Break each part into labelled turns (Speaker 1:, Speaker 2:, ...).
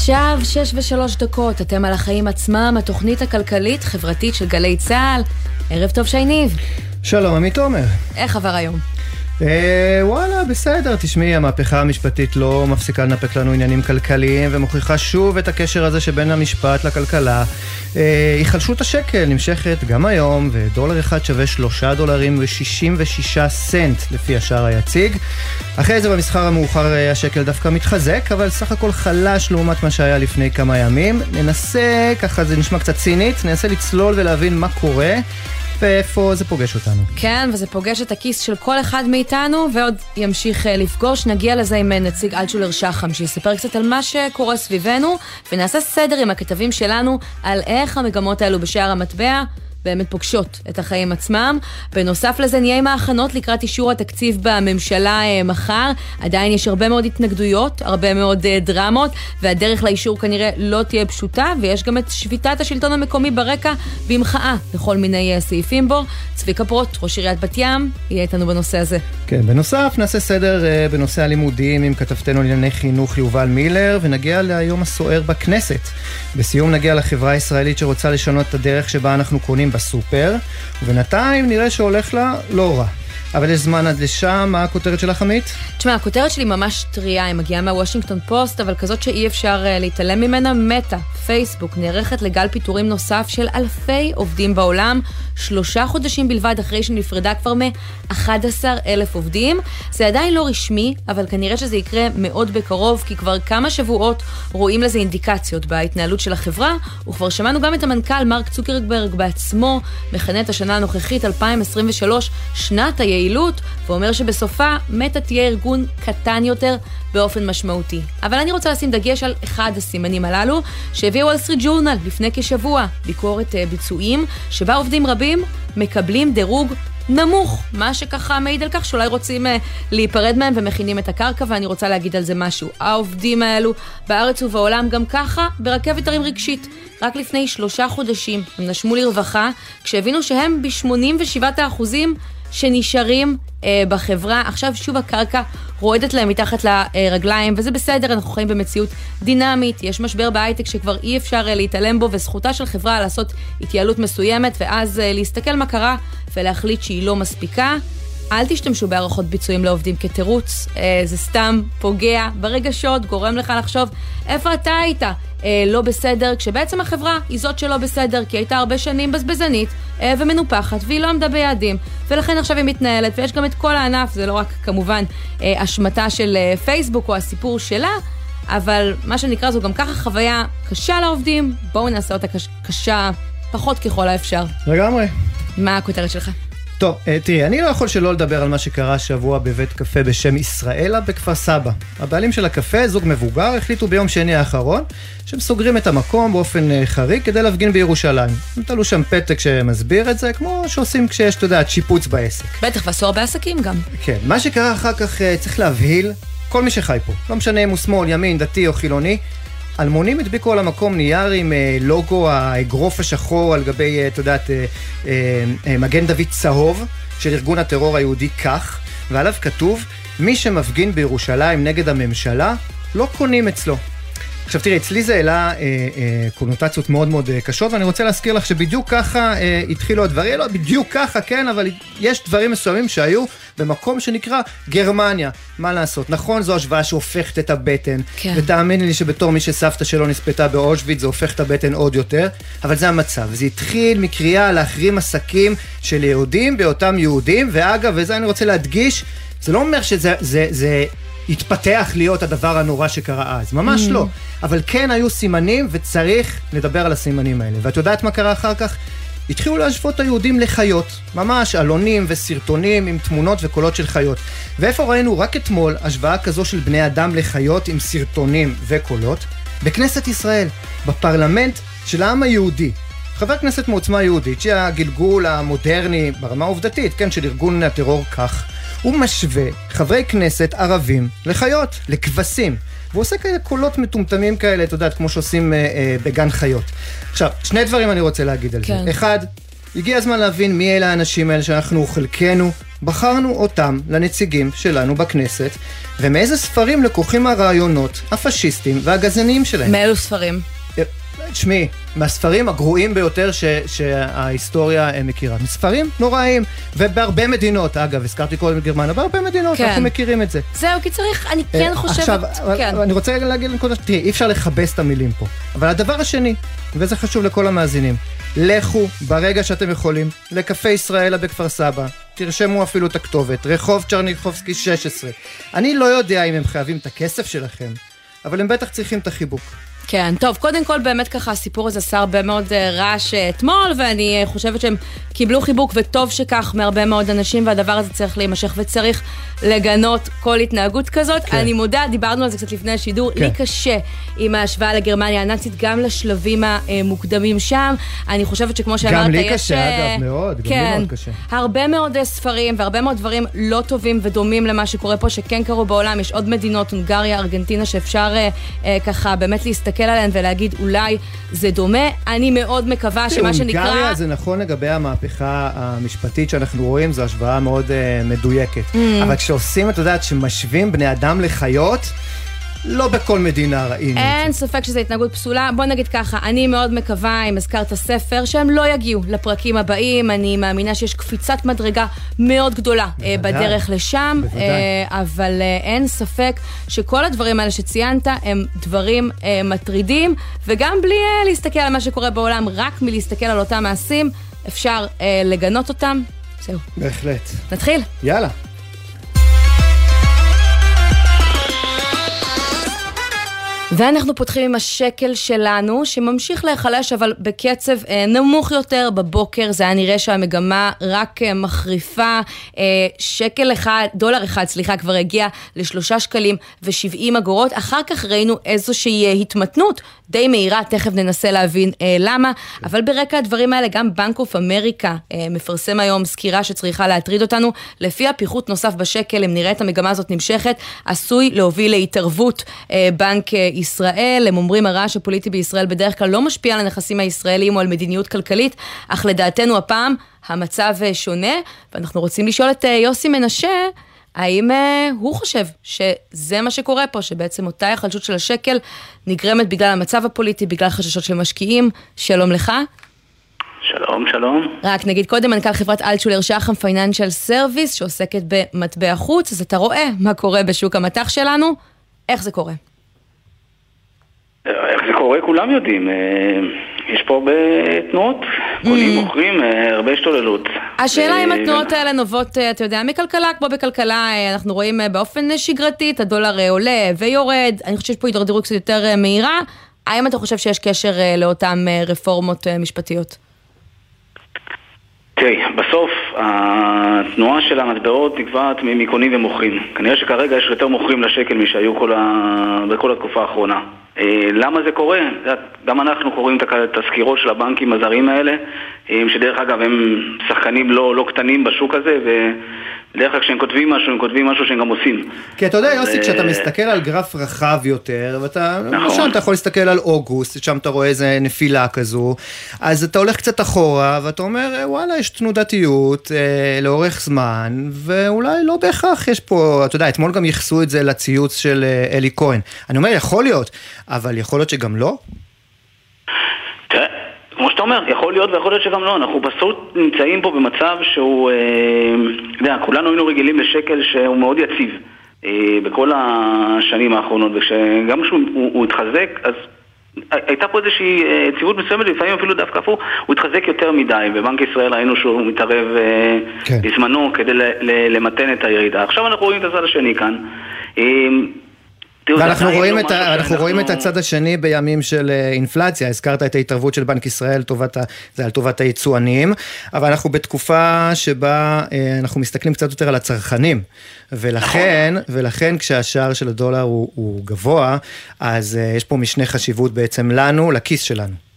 Speaker 1: עכשיו שש ושלוש דקות, אתם על החיים עצמם, התוכנית הכלכלית-חברתית של גלי צה"ל. ערב טוב שייניב.
Speaker 2: שלום, עמית עומר.
Speaker 1: איך עבר היום?
Speaker 2: אה, וואלה, בסדר. תשמעי, המהפכה המשפטית לא מפסיקה לנפק לנו עניינים כלכליים, ומוכיחה שוב את הקשר הזה שבין המשפט לכלכלה. אה, היחלשות השקל נמשכת גם היום, ודולר אחד שווה שלושה דולרים ושישים ושישה סנט לפי השער היציג. אחרי זה במסחר המאוחר אה, השקל דווקא מתחזק, אבל סך הכל חלש לעומת מה שהיה לפני כמה ימים. ננסה, ככה זה נשמע קצת צינית, ננסה לצלול ולהבין מה קורה. ואיפה זה פוגש אותנו.
Speaker 1: כן, וזה פוגש את הכיס של כל אחד מאיתנו, ועוד ימשיך אה, לפגוש. נגיע לזה עם אה, נציג אלטשולר שחם, שיספר קצת על מה שקורה סביבנו, ונעשה סדר עם הכתבים שלנו על איך המגמות האלו בשער המטבע באמת פוגשות את החיים עצמם. בנוסף לזה נהיה עם ההכנות לקראת אישור התקציב בממשלה אה, מחר. עדיין יש הרבה מאוד התנגדויות, הרבה מאוד אה, דרמות, והדרך לאישור כנראה לא תהיה פשוטה, ויש גם את שביתת השלטון המקומי ברקע במחאה לכל מיני אה, סעיפים בו. צביקה פרוט, ראש עיריית בת ים, יהיה איתנו בנושא הזה.
Speaker 2: כן, בנוסף נעשה סדר בנושא הלימודים עם כתבתנו לענייני חינוך יובל מילר, ונגיע להיום הסוער בכנסת. בסיום נגיע לחברה הישראלית שרוצה לשנות את הדרך שבה אנחנו קונים בסופר, ובינתיים נראה שהולך לה לא רע. אבל יש זמן עד לשם, מה הכותרת שלך, עמית?
Speaker 1: תשמע, הכותרת שלי ממש טריה, היא מגיעה מהוושינגטון פוסט, אבל כזאת שאי אפשר uh, להתעלם ממנה. מטא, פייסבוק, נערכת לגל פיטורים נוסף של אלפי עובדים בעולם, שלושה חודשים בלבד אחרי שנפרדה כבר מ-11 אלף עובדים. זה עדיין לא רשמי, אבל כנראה שזה יקרה מאוד בקרוב, כי כבר כמה שבועות רואים לזה אינדיקציות בהתנהלות של החברה, וכבר שמענו גם את המנכ"ל מרק צוקרברג בעצמו, מכנה את השנה הנוכחית, 2023, שנת היעילות. היעילות, ואומר שבסופה מטא תהיה ארגון קטן יותר באופן משמעותי. אבל אני רוצה לשים דגש על אחד הסימנים הללו, שהביא וול סטריט ג'ורנל לפני כשבוע, ביקורת אה, ביצועים, שבה עובדים רבים מקבלים דירוג נמוך, מה שככה מעיד על כך שאולי רוצים uh, להיפרד מהם ומכינים את הקרקע, ואני רוצה להגיד על זה משהו. העובדים האלו בארץ ובעולם גם ככה ברכבת הרים רגשית. רק לפני שלושה חודשים הם נשמו לרווחה, כשהבינו שהם ב-87% שנשארים אה, בחברה. עכשיו שוב הקרקע רועדת להם מתחת לרגליים, וזה בסדר, אנחנו חיים במציאות דינמית, יש משבר בהייטק שכבר אי אפשר אה, להתעלם בו, וזכותה של חברה לעשות התייעלות מסוימת, ואז אה, להסתכל מה קרה ולהחליט שהיא לא מספיקה. אל תשתמשו בהערכות ביצועים לעובדים כתירוץ, אה, זה סתם פוגע ברגשות, גורם לך לחשוב איפה אתה היית אה, לא בסדר, כשבעצם החברה היא זאת שלא בסדר, כי הייתה הרבה שנים בזבזנית אה, ומנופחת, והיא לא עמדה ביעדים, ולכן עכשיו היא מתנהלת, ויש גם את כל הענף, זה לא רק כמובן אה, אשמתה של אה, פייסבוק או הסיפור שלה, אבל מה שנקרא זו גם ככה חוויה קשה לעובדים, בואו נעשה אותה קש, קשה פחות ככל האפשר.
Speaker 2: לגמרי.
Speaker 1: מה הכותרת שלך?
Speaker 2: טוב, אה, תראי, אני לא יכול שלא לדבר על מה שקרה השבוע בבית קפה בשם ישראלה בכפר סבא. הבעלים של הקפה, זוג מבוגר, החליטו ביום שני האחרון שהם סוגרים את המקום באופן אה, חריג כדי להפגין בירושלים. הם תלו שם פתק שמסביר את זה, כמו שעושים כשיש, אתה יודע, שיפוץ בעסק.
Speaker 1: בטח, ועשו הרבה עסקים גם.
Speaker 2: כן, מה שקרה אחר כך אה, צריך להבהיל כל מי שחי פה. לא משנה אם הוא שמאל, ימין, דתי או חילוני. אלמונים הדביקו על המקום נייר עם אה, לוגו האגרוף השחור על גבי, אה, את יודעת, אה, מגן דוד צהוב של ארגון הטרור היהודי כך, ועליו כתוב, מי שמפגין בירושלים נגד הממשלה, לא קונים אצלו. עכשיו תראי, אצלי זה העלה אה, אה, קונוטציות מאוד מאוד אה, קשות, ואני רוצה להזכיר לך שבדיוק ככה אה, התחילו הדברים, לא בדיוק ככה, כן, אבל יש דברים מסוימים שהיו במקום שנקרא גרמניה. מה לעשות? נכון, זו השוואה שהופכת את הבטן, כן. ותאמיני לי שבתור מי שסבתא שלו נספתה באושוויץ, זה הופך את הבטן עוד יותר, אבל זה המצב. זה התחיל מקריאה להחרים עסקים של יהודים באותם יהודים, ואגב, וזה אני רוצה להדגיש, זה לא אומר שזה זה, זה התפתח להיות הדבר הנורא שקרה אז, ממש mm. לא. אבל כן היו סימנים, וצריך לדבר על הסימנים האלה. ואת יודעת מה קרה אחר כך? התחילו להשוות את היהודים לחיות, ממש עלונים וסרטונים עם תמונות וקולות של חיות. ואיפה ראינו רק אתמול השוואה כזו של בני אדם לחיות עם סרטונים וקולות? בכנסת ישראל, בפרלמנט של העם היהודי. חבר כנסת מעוצמה יהודית, שהיא הגלגול המודרני ברמה העובדתית, כן, של ארגון הטרור כך, הוא משווה חברי כנסת ערבים לחיות, לכבשים. והוא עושה כאלה קולות מטומטמים כאלה, את יודעת, כמו שעושים אה, אה, בגן חיות. עכשיו, שני דברים אני רוצה להגיד על כן. זה. אחד, הגיע הזמן להבין מי אלה האנשים האלה שאנחנו, חלקנו, בחרנו אותם לנציגים שלנו בכנסת, ומאיזה ספרים לקוחים הרעיונות הפשיסטיים והגזעניים שלהם.
Speaker 1: מאילו ספרים?
Speaker 2: תשמעי, מהספרים הגרועים ביותר ש, שההיסטוריה אה, מכירה. מספרים נוראים, ובהרבה מדינות, אגב, הזכרתי קודם את גרמניה, בהרבה מדינות כן. אנחנו מכירים את זה.
Speaker 1: זהו, כי צריך, אני כן אה, חושבת, עכשיו, כן.
Speaker 2: אני רוצה להגיד לנקודה, תראי, אי אפשר לכבס את המילים פה. אבל הדבר השני, וזה חשוב לכל המאזינים, לכו ברגע שאתם יכולים לקפה ישראלה בכפר סבא, תרשמו אפילו את הכתובת, רחוב צ'רניחובסקי 16. אני לא יודע אם הם חייבים את הכסף שלכם, אבל הם בטח צריכים את החיבוק.
Speaker 1: כן, טוב, קודם כל באמת ככה הסיפור הזה עשה הרבה מאוד אה, רעש אה, אתמול, ואני אה, חושבת שהם קיבלו חיבוק, וטוב שכך, מהרבה מאוד אנשים, והדבר הזה צריך להימשך וצריך לגנות כל התנהגות כזאת. כן. אני מודה, דיברנו על זה קצת לפני השידור, כן. לי קשה עם ההשוואה לגרמניה הנאצית, גם לשלבים המוקדמים שם. אני חושבת שכמו שאמרת,
Speaker 2: גם לי יש... קשה, אגב, מאוד, כן, גם לי. מאוד קשה.
Speaker 1: הרבה מאוד ספרים והרבה מאוד דברים לא טובים ודומים למה שקורה פה, שכן קרו בעולם. יש עוד מדינות, הונגריה, ארגנטינה, שאפשר אה, אה, ככה באמת להסתכל עליהן ולהגיד, אולי זה דומה. אני מאוד מקווה שמה שנקרא...
Speaker 2: הונגריה זה נכון לגבי המהפכה המשפטית שאנחנו רואים, זו השוואה מאוד uh, מדויקת. Mm. אבל כשעושים, את יודעת, שמשווים בני אדם לחיות, לא בכל מדינה ראינו
Speaker 1: אין ספק שזו התנהגות פסולה. בוא נגיד ככה, אני מאוד מקווה, אם הזכרת ספר, שהם לא יגיעו לפרקים הבאים. אני מאמינה שיש קפיצת מדרגה מאוד גדולה אה, בוודאי, בדרך לשם. בוודאי. אה, אבל אה, אין ספק שכל הדברים האלה שציינת הם דברים מטרידים, וגם בלי להסתכל על מה שקורה בעולם, רק מלהסתכל על אותם מעשים, אפשר לגנות אותם. זהו.
Speaker 2: בהחלט.
Speaker 1: נתחיל.
Speaker 2: יאללה.
Speaker 1: ואנחנו פותחים עם השקל שלנו, שממשיך להיחלש, אבל בקצב אה, נמוך יותר. בבוקר זה היה נראה שהמגמה רק אה, מחריפה. אה, שקל אחד, דולר אחד, סליחה, כבר הגיע לשלושה שקלים ושבעים אגורות. אחר כך ראינו איזושהי אה, התמתנות די מהירה, תכף ננסה להבין אה, למה. אבל ברקע הדברים האלה, גם בנק אוף אמריקה אה, מפרסם היום סקירה שצריכה להטריד אותנו. לפי הפיחות נוסף בשקל, אם נראה את המגמה הזאת נמשכת, עשוי להוביל להתערבות אה, בנק אה, ישראל. הם אומרים הרעש הפוליטי בישראל בדרך כלל לא משפיע על הנכסים הישראלים או על מדיניות כלכלית, אך לדעתנו הפעם המצב אה, שונה, ואנחנו רוצים לשאול את אה, יוסי מנשה, האם אה, הוא חושב שזה מה שקורה פה, שבעצם אותה היחלשות של השקל נגרמת בגלל המצב הפוליטי, בגלל חששות של משקיעים? שלום לך.
Speaker 3: שלום, שלום.
Speaker 1: רק נגיד קודם, מנכ"ל חברת אלטשולר שחם Financial Services, שעוסקת במטבע חוץ, אז אתה רואה מה קורה בשוק המטח שלנו, איך זה קורה?
Speaker 3: איך זה קורה כולם יודעים. אה, יש פה בתנועות, קונים, mm. מוכרים, אה, הרבה השתוללות.
Speaker 1: השאלה אם התנועות האלה נובעות, אה, אתה יודע, מכלכלה, כמו בכלכלה, אנחנו רואים באופן שגרתי, את הדולר עולה ויורד, אני חושבת שיש פה הידרדרות קצת יותר מהירה. האם אתה חושב שיש קשר לאותן רפורמות משפטיות?
Speaker 3: תראי, בסוף התנועה של המטבעות נקבעת מקונים ומוכרים. כנראה שכרגע יש יותר מוכרים לשקל משהיו. בכל התקופה האחרונה. אה, למה זה קורה? גם אנחנו קוראים את הסקירות של הבנקים הזרים האלה, אה, שדרך אגב הם שחקנים לא, לא קטנים בשוק הזה. בדרך כלל כשהם כותבים משהו, הם כותבים משהו שהם גם עושים.
Speaker 2: כי אתה יודע, יוסי, כשאתה מסתכל על גרף רחב יותר, ואתה, נכון. למשל, אתה יכול להסתכל על אוגוסט, שם אתה רואה איזה נפילה כזו, אז אתה הולך קצת אחורה, ואתה אומר, וואלה, יש תנודתיות אה, לאורך זמן, ואולי לא בהכרח יש פה, אתה יודע, אתמול גם ייחסו את זה לציוץ של אה, אלי כהן. אני אומר, יכול להיות, אבל יכול להיות שגם לא?
Speaker 3: שאתה אומר, יכול להיות ויכול להיות שגם לא. אנחנו פשוט נמצאים פה במצב שהוא, אה, אתה יודע, כולנו היינו רגילים לשקל שהוא מאוד יציב אה, בכל השנים האחרונות, וגם כשהוא התחזק, אז הייתה פה איזושהי אה, יציבות מסוימת, לפעמים אפילו דווקא הפוך, הוא התחזק יותר מדי, בבנק ישראל ראינו שהוא מתערב כן. בזמנו כדי למתן את הירידה. עכשיו אנחנו רואים את הצד השני כאן.
Speaker 2: ואנחנו רואים, את, ה, אנחנו רואים את הצד השני בימים של אה, אינפלציה, הזכרת את ההתערבות של בנק ישראל, טובת ה, זה על טובת היצואנים, אבל אנחנו בתקופה שבה אה, אנחנו מסתכלים קצת יותר על הצרכנים, ולכן, נכון. ולכן כשהשער של הדולר הוא, הוא גבוה, אז אה, יש פה משנה חשיבות בעצם לנו, לכיס שלנו.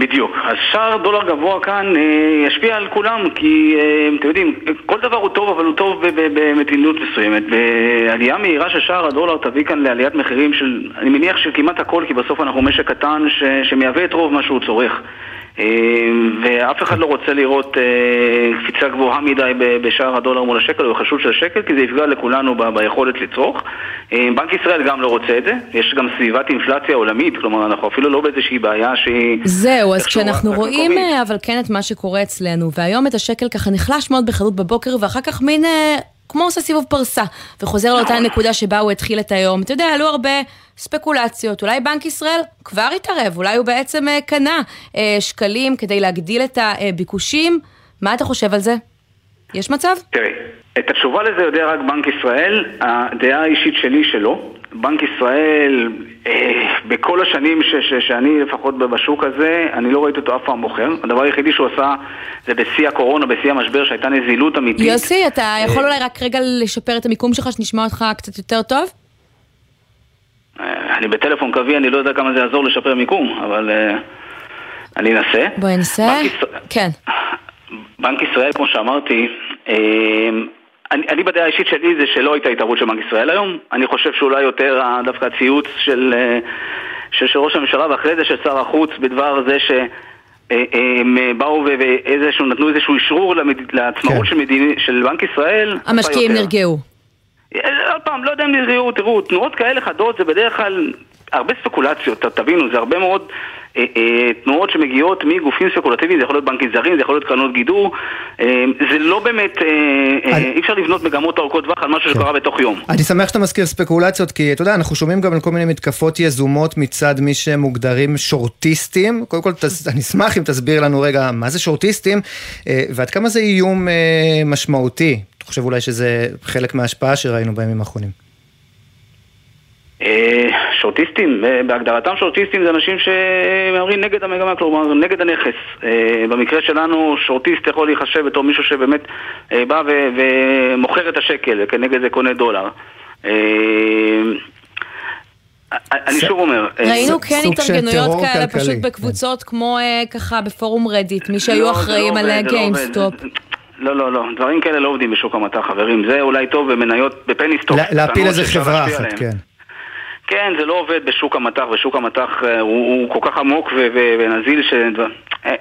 Speaker 3: בדיוק. אז שער דולר גבוה כאן אה, ישפיע על כולם, כי אה, אתם יודעים, כל דבר הוא טוב, אבל הוא טוב במדיניות מסוימת. בעלייה מהירה של שער הדולר תביא כאן לעליית מחירים של, אני מניח שכמעט הכל, כי בסוף אנחנו משק קטן שמייבא את רוב מה שהוא צורך. אמ, ואף אחד לא רוצה לראות אה, קפיצה גבוהה מדי בשער הדולר מול השקל או בחשוב של השקל כי זה יפגע לכולנו ביכולת לצרוך. אמ, בנק ישראל גם לא רוצה את זה, יש גם סביבת אינפלציה עולמית, כלומר אנחנו אפילו לא באיזושהי בעיה שהיא...
Speaker 1: זהו, אז כשאנחנו רואים מקומית. אה, אבל כן את מה שקורה אצלנו, והיום את השקל ככה נחלש מאוד בחדות בבוקר ואחר כך מין... אה, כמו עושה סיבוב פרסה, וחוזר לאותה נכון. נקודה שבה הוא התחיל את היום. אתה יודע, עלו הרבה ספקולציות, אולי בנק ישראל כבר התערב, אולי הוא בעצם אה, קנה אה, שקלים כדי להגדיל את הביקושים. מה אתה חושב על זה? יש מצב?
Speaker 3: תראי, את התשובה לזה יודע רק בנק ישראל, הדעה האישית שלי שלא. בנק ישראל, אה, בכל השנים ש, ש, שאני לפחות בשוק הזה, אני לא ראיתי אותו אף פעם בוחר. הדבר היחידי שהוא עשה זה בשיא הקורונה, בשיא המשבר, שהייתה נזילות אמיתית.
Speaker 1: יוסי, אתה יכול אולי רק רגע לשפר את המיקום שלך, שנשמע אותך קצת יותר טוב?
Speaker 3: אה, אני בטלפון קווי, אני לא יודע כמה זה יעזור לשפר מיקום, אבל אה, אני אנסה.
Speaker 1: בואי ננסה. כן.
Speaker 3: בנק ישראל, כמו שאמרתי, אה, אני, אני בדעה האישית שלי זה שלא הייתה התערבות של בנק ישראל היום. אני חושב שאולי יותר דווקא הציוץ של, של, של ראש הממשלה ואחרי זה של שר החוץ בדבר זה ש... הם באו ואיזשהו, נתנו איזשהו אשרור לעצמאות כן. של, מדינ... של בנק ישראל.
Speaker 1: המשקיעים נרגעו.
Speaker 3: עוד פעם, לא יודע אם נרגעו, תראו, תנועות כאלה חדות זה בדרך כלל הרבה ספקולציות, תבינו, זה הרבה מאוד אה, אה, תנועות שמגיעות מגופים ספקולטיביים, זה יכול להיות בנקים זרים, זה יכול להיות קרנות גידור, אה, זה לא באמת, אה, אה, אני... אי אפשר לבנות מגמות ארוכות טווח על משהו כן. שקרה בתוך יום.
Speaker 2: אני שמח שאתה מזכיר ספקולציות, כי אתה יודע, אנחנו שומעים גם על כל מיני מתקפות יזומות מצד מי שמוגדרים שורטיסטים. קודם כל, תס... אני אשמח אם תסביר לנו רגע מה זה שורטיסטים, אה, ועד כמה זה איום אה, משמעותי. חושב אולי שזה חלק מההשפעה שראינו בימים האחרונים.
Speaker 3: אה, שורטיסטים, אה, בהגדרתם שורטיסטים זה אנשים שמהמרים נגד המגמה, כלומר נגד הנכס. אה, במקרה שלנו שורטיסט יכול להיחשב בתור מישהו שבאמת בא ומוכר את השקל, כנגד זה קונה דולר. אני שוב אומר...
Speaker 1: ראינו כן התארגנויות כאלה פשוט בקבוצות כמו ככה בפורום Reddit, מי שהיו לא, אחראים לא על GameStop.
Speaker 3: לא, לא, לא, דברים כאלה לא עובדים בשוק המטח, חברים. זה אולי טוב במניות, ב penny stock.
Speaker 2: להפיל איזה חברה אחת, כן.
Speaker 3: כן, זה לא עובד בשוק המטח, ושוק המטח אה, הוא, הוא כל כך עמוק ונזיל שאין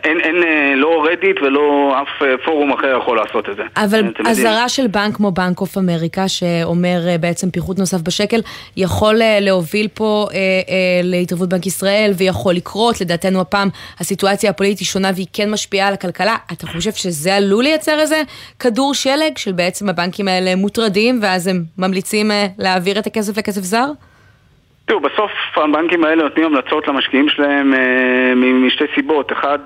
Speaker 3: אין, אה, לא רדיט ולא אף אה, פורום אחר יכול לעשות את זה.
Speaker 1: אבל אזהרה של בנק כמו בנק אוף אמריקה, שאומר בעצם פיחות נוסף בשקל, יכול להוביל פה אה, אה, להתערבות בנק ישראל ויכול לקרות, לדעתנו הפעם הסיטואציה הפוליטית שונה והיא כן משפיעה על הכלכלה. אתה חושב שזה עלול לייצר איזה כדור שלג של בעצם הבנקים האלה מוטרדים ואז הם ממליצים אה, להעביר את הכסף לכסף זר?
Speaker 3: תראו, בסוף הבנקים האלה נותנים המלצות למשקיעים שלהם אה, משתי סיבות. אחד,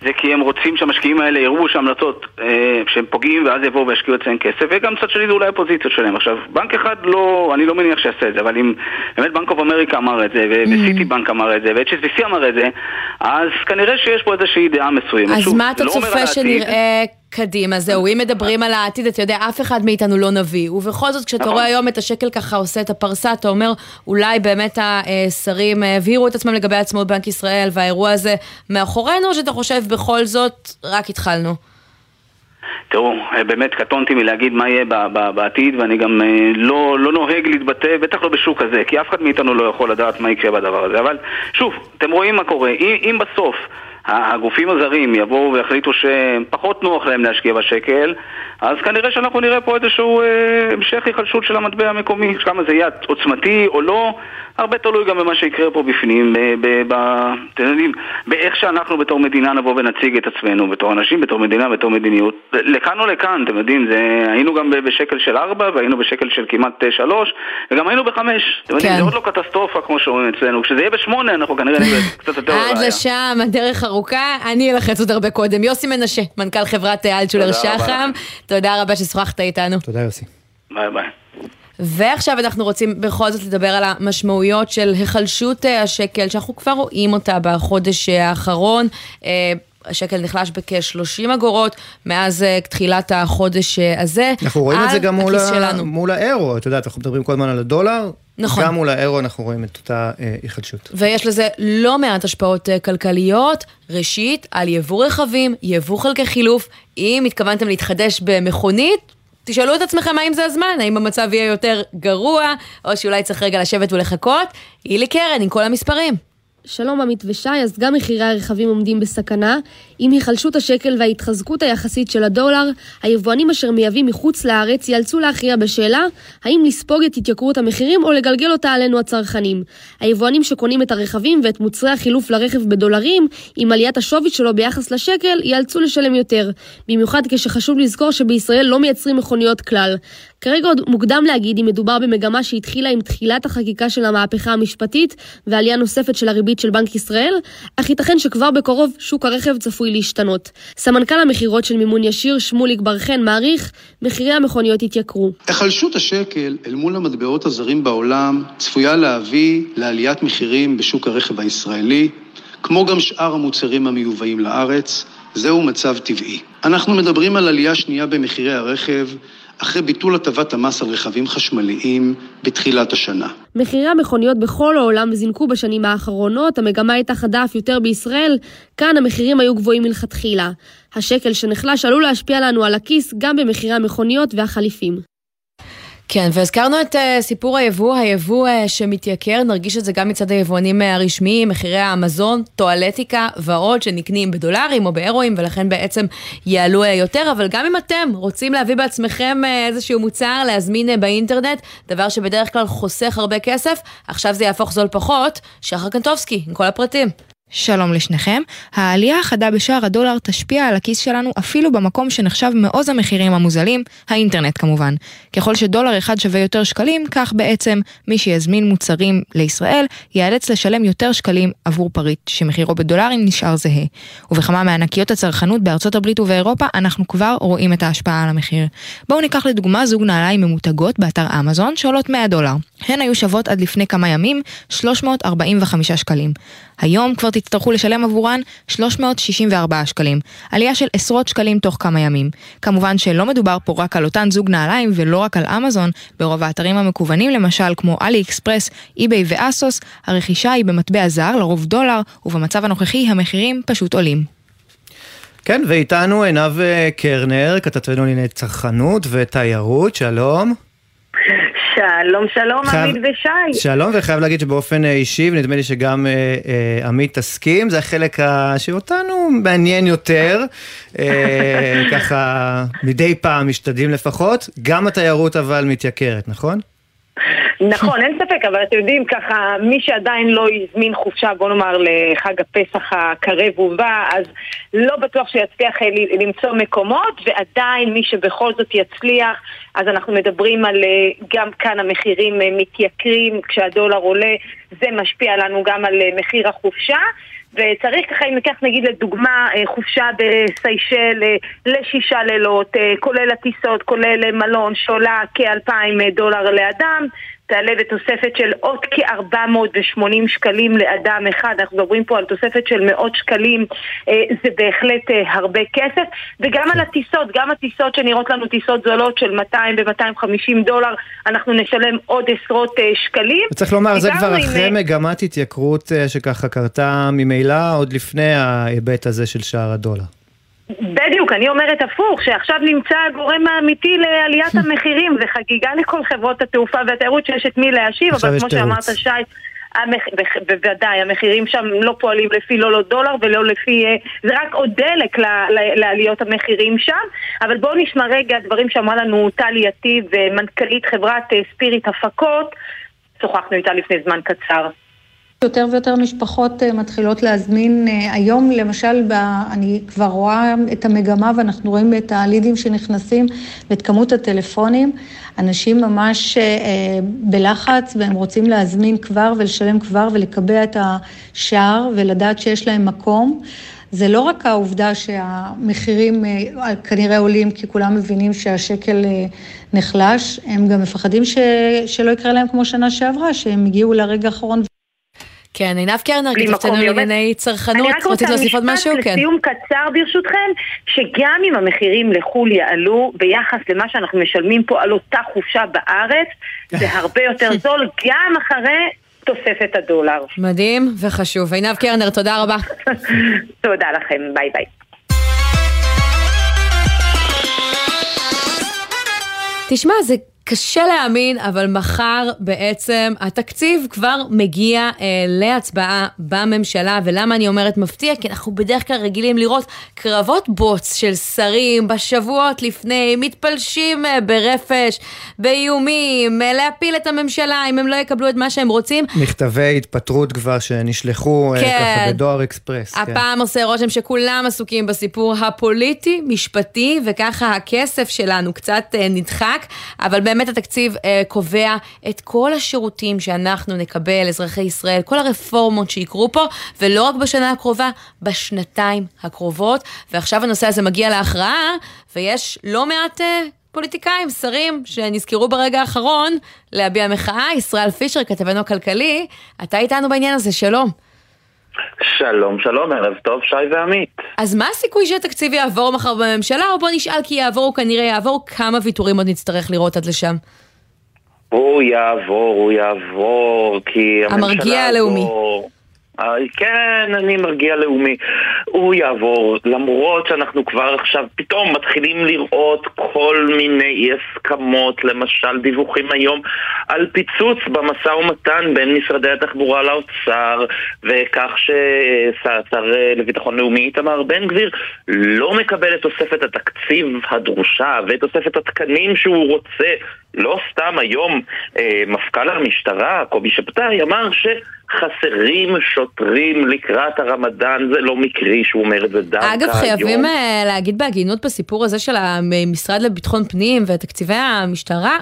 Speaker 3: זה כי הם רוצים שהמשקיעים האלה יראו שהמלצות אה, שהם פוגעים ואז יבואו וישקיעו אצלם כסף, וגם מצד שני זה אולי הפוזיציות שלהם. עכשיו, בנק אחד לא, אני לא מניח שיעשה את זה, אבל אם באמת בנק אוף אמריקה אמר את זה, וסיטי בנק אמר את זה, ו-HSBC אמר את זה, אז כנראה שיש פה איזושהי דעה מסוימת.
Speaker 1: אז שוב, מה אתה לא צופה שנראה קדימה? זהו, אם מדברים על העתיד, אתה יודע, אף אחד מאיתנו לא נביא. ובכל זאת, כשאתה נכון. רואה היום את השקל ככה עושה את הפרסה, אתה אומר, אולי באמת השרים הבהירו את עצמם לגבי עצמאות בנק ישראל, והאירוע הזה מאחורינו, או שאתה חושב בכל זאת, רק התחלנו?
Speaker 3: תראו, באמת קטונתי מלהגיד מה יהיה בעתיד, ואני גם אה, לא, לא נוהג להתבטא, בטח לא בשוק הזה, כי אף אחד מאיתנו לא יכול לדעת מה יקרה בדבר הזה. אבל שוב, אתם רואים מה קורה. אם, אם בסוף הגופים הזרים יבואו ויחליטו שפחות נוח להם להשקיע בשקל, אז כנראה שאנחנו נראה פה איזשהו אה, המשך היחלשות של המטבע המקומי, כמה זה יהיה עוצמתי או לא, הרבה תלוי גם במה שיקרה פה בפנים, אתם יודעים, באיך שאנחנו בתור מדינה נבוא ונציג את עצמנו, בתור אנשים, בתור מדינה, בתור מדיניות, לכאן או לכאן, אתם יודעים, זה, היינו גם בשקל של ארבע, והיינו בשקל של כמעט שלוש, וגם היינו בחמש, אתם יודעים, כן. זה עוד לא קטסטרופה כמו שאומרים אצלנו, כשזה יהיה בשמונה אנחנו כנראה נראה קצת יותר
Speaker 1: עד לשם, הדרך ארוכה, אני אלחץ עוד הרבה קודם. יוסי מנשה, מנכ"ל חברת אלטשולר שחם, תודה רבה ששוחחת איתנו.
Speaker 2: תודה יוסי.
Speaker 3: ביי ביי.
Speaker 1: ועכשיו אנחנו רוצים בכל זאת לדבר על המשמעויות של היחלשות אה, השקל, שאנחנו כבר רואים אותה בחודש אה, האחרון. אה, השקל נחלש בכ-30 אגורות מאז תחילת החודש הזה.
Speaker 2: אנחנו רואים את זה גם מול, ה... מול האירו, את יודעת, אנחנו מדברים כל הזמן על הדולר,
Speaker 1: נכון.
Speaker 2: גם מול האירו אנחנו רואים את אותה אה, היחדשות.
Speaker 1: ויש לזה לא מעט השפעות אה, כלכליות. ראשית, על יבוא רכבים, יבוא חלקי חילוף. אם התכוונתם להתחדש במכונית, תשאלו את עצמכם האם זה הזמן, האם המצב יהיה יותר גרוע, או שאולי צריך רגע לשבת ולחכות. הילי קרן עם כל המספרים.
Speaker 4: שלום עמית ושי, אז גם מחירי הרכבים עומדים בסכנה. עם היחלשות השקל וההתחזקות היחסית של הדולר, היבואנים אשר מייבאים מחוץ לארץ ייאלצו להכריע בשאלה האם לספוג את התייקרות המחירים או לגלגל אותה עלינו הצרכנים. היבואנים שקונים את הרכבים ואת מוצרי החילוף לרכב בדולרים, עם עליית השווי שלו ביחס לשקל, ייאלצו לשלם יותר. במיוחד כשחשוב לזכור שבישראל לא מייצרים מכוניות כלל. כרגע עוד מוקדם להגיד אם מדובר במגמה שהתחילה עם תחילת החקיקה של המהפכה המשפטית ועלייה נוספת של הריבית של בנק ישראל, אך ייתכן שכבר בקרוב שוק הרכב צפוי להשתנות. סמנכ"ל המכירות של מימון ישיר, שמוליק בר חן, מעריך, מחירי המכוניות יתייקרו.
Speaker 5: היחלשות השקל אל מול המטבעות הזרים בעולם צפויה להביא לעליית מחירים בשוק הרכב הישראלי, כמו גם שאר המוצרים המיובאים לארץ. זהו מצב טבעי. אנחנו מדברים על עלייה שנייה במחירי הרכב, אחרי ביטול הטבת המס על רכבים חשמליים בתחילת השנה.
Speaker 4: מחירי המכוניות בכל העולם זינקו בשנים האחרונות, המגמה הייתה חדה אף יותר בישראל, כאן המחירים היו גבוהים מלכתחילה. השקל שנחלש עלול להשפיע לנו על הכיס גם במחירי המכוניות והחליפים.
Speaker 1: כן, והזכרנו את uh, סיפור היבוא, היבוא uh, שמתייקר, נרגיש את זה גם מצד היבואנים uh, הרשמיים, מחירי המזון, טואלטיקה ועוד שנקנים בדולרים או באירואים, ולכן בעצם יעלו uh, יותר, אבל גם אם אתם רוצים להביא בעצמכם uh, איזשהו מוצר, להזמין uh, באינטרנט, דבר שבדרך כלל חוסך הרבה כסף, עכשיו זה יהפוך זול פחות. שחר קנטובסקי, עם כל הפרטים.
Speaker 6: שלום לשניכם. העלייה החדה בשער הדולר תשפיע על הכיס שלנו אפילו במקום שנחשב מעוז המחירים המוזלים, האינטרנט כמובן. ככל שדולר אחד שווה יותר שקלים, כך בעצם מי שיזמין מוצרים לישראל ייאלץ לשלם יותר שקלים עבור פריט שמחירו בדולרים נשאר זהה. ובכמה מענקיות הצרכנות בארצות הברית ובאירופה אנחנו כבר רואים את ההשפעה על המחיר. בואו ניקח לדוגמה זוג נעליים ממותגות באתר אמזון שעולות 100 דולר. הן היו שוות עד לפני כמה ימים 345 שקלים. היום כבר תצטרכו לשלם עבורן 364 שקלים, עלייה של עשרות שקלים תוך כמה ימים. כמובן שלא מדובר פה רק על אותן זוג נעליים ולא רק על אמזון, ברוב האתרים המקוונים למשל כמו אלי אקספרס, אי-ביי ואסוס, הרכישה היא במטבע זר, לרוב דולר, ובמצב הנוכחי המחירים פשוט עולים.
Speaker 2: כן, ואיתנו עינב אה, קרנר, כתבתנו לענייני צרכנות ותיירות, שלום.
Speaker 7: שלום, שלום, חייב, עמית ושי.
Speaker 2: שלום, וחייב להגיד שבאופן אה, אישי, ונדמה לי שגם אה, אה, עמית תסכים, זה החלק שאותנו מעניין יותר, אה, ככה מדי פעם משתדלים לפחות, גם התיירות אבל מתייקרת, נכון?
Speaker 7: נכון, אין ספק, אבל אתם יודעים, ככה, מי שעדיין לא הזמין חופשה, בוא נאמר, לחג הפסח הקרב ובא, אז לא בטוח שיצליח אה, למצוא מקומות, ועדיין מי שבכל זאת יצליח, אז אנחנו מדברים על אה, גם כאן המחירים אה, מתייקרים כשהדולר עולה, זה משפיע לנו גם על מחיר החופשה. וצריך ככה, אם ניקח נגיד לדוגמה חופשה בסיישל לשישה לילות, כולל הטיסות, כולל מלון שעולה כאלפיים דולר לאדם, תעלה בתוספת של עוד כ-480 שקלים לאדם אחד, אנחנו מדברים פה על תוספת של מאות שקלים, אה, זה בהחלט אה, הרבה כסף, וגם על הטיסות, גם הטיסות שנראות לנו טיסות זולות של 200 ו-250 דולר, אנחנו נשלם עוד עשרות אה, שקלים.
Speaker 2: צריך לומר, זה כבר אחרי עם... מגמת התייקרות שככה קרתה ממילא, עוד לפני ההיבט הזה של שער הדולר.
Speaker 7: בדיוק, אני אומרת הפוך, שעכשיו נמצא הגורם האמיתי לעליית המחירים, זה חגיגה לכל חברות התעופה והתיירות שיש את מי להשיב, אבל כמו שאמרת שי, המח... בוודאי, המחירים שם לא פועלים לפי לא לא דולר ולא לפי... אה, זה רק עוד דלק ל... לעליות המחירים שם. אבל בואו נשמע רגע דברים שאמרה לנו טלי יטיב, מנכ"לית חברת אה, ספיריט הפקות. שוחחנו איתה לפני זמן קצר.
Speaker 8: יותר ויותר משפחות אה, מתחילות להזמין. אה, היום למשל, אני כבר רואה את המגמה ואנחנו רואים את הלידים שנכנסים ואת כמות הטלפונים. אנשים ממש אה, בלחץ והם רוצים להזמין כבר ולשלם כבר ולקבע את השער ולדעת שיש להם מקום. זה לא רק העובדה שהמחירים כנראה עולים כי כולם מבינים שהשקל נחלש, הם גם מפחדים ש... שלא יקרה להם כמו שנה שעברה, שהם הגיעו לרגע האחרון
Speaker 1: כן, עינב קרנר, כתבתנו לענייני צרכנות, רצית להוסיף עוד משהו?
Speaker 7: אני רק רוצה משפט לסיום קצר ברשותכם, שגם אם המחירים לחו"ל יעלו ביחס למה שאנחנו משלמים פה על אותה חופשה בארץ, זה הרבה יותר זול גם אחרי תוספת הדולר.
Speaker 1: מדהים וחשוב. עינב קרנר, תודה רבה.
Speaker 7: תודה לכם, ביי ביי.
Speaker 1: תשמע, זה קשה להאמין, אבל מחר בעצם התקציב כבר מגיע אה, להצבעה בממשלה, ולמה אני אומרת מפתיע? כי אנחנו בדרך כלל רגילים לראות קרבות בוץ של שרים בשבועות לפני, מתפלשים אה, ברפש, באיומים, אה, להפיל את הממשלה אם הם לא יקבלו את מה שהם רוצים.
Speaker 2: מכתבי התפטרות כבר שנשלחו כן. אה, ככה בדואר אקספרס.
Speaker 1: כן. הפעם כן. עושה רושם שכולם עסוקים בסיפור הפוליטי, משפטי, וככה הכסף שלנו קצת אה, נדחק, אבל באמת... באמת התקציב אה, קובע את כל השירותים שאנחנו נקבל, אזרחי ישראל, כל הרפורמות שיקרו פה, ולא רק בשנה הקרובה, בשנתיים הקרובות. ועכשיו הנושא הזה מגיע להכרעה, ויש לא מעט... אה, פוליטיקאים, שרים, שנזכרו ברגע האחרון להביע מחאה. ישראל פישר, כתבנו הכלכלי, אתה איתנו בעניין הזה, שלום.
Speaker 9: שלום, שלום, ערב טוב, שי ועמית.
Speaker 1: אז מה הסיכוי שהתקציב יעבור מחר בממשלה, או בוא נשאל כי יעבור, הוא כנראה יעבור, כמה ויתורים עוד נצטרך לראות עד לשם?
Speaker 9: הוא יעבור, הוא יעבור, כי
Speaker 1: הממשלה... המרגיע הלאומי.
Speaker 9: אה, כן, אני מרגיע לאומי. הוא יעבור, למרות שאנחנו כבר עכשיו פתאום מתחילים לראות כל מיני אי הסכמות, למשל דיווחים היום על פיצוץ במשא ומתן בין משרדי התחבורה לאוצר, וכך ששר לביטחון לאומי איתמר בן גביר לא מקבל את תוספת התקציב הדרושה ואת תוספת התקנים שהוא רוצה. לא סתם היום אה, מפכ"ל המשטרה, קובי שבתאי, אמר שחסרים שוטרים לקראת הרמדאן, זה לא מקרי שהוא אומר את זה דווקא
Speaker 1: היום. אגב, חייבים אה, להגיד בהגינות בסיפור הזה של המשרד לביטחון פנים ותקציבי המשטרה,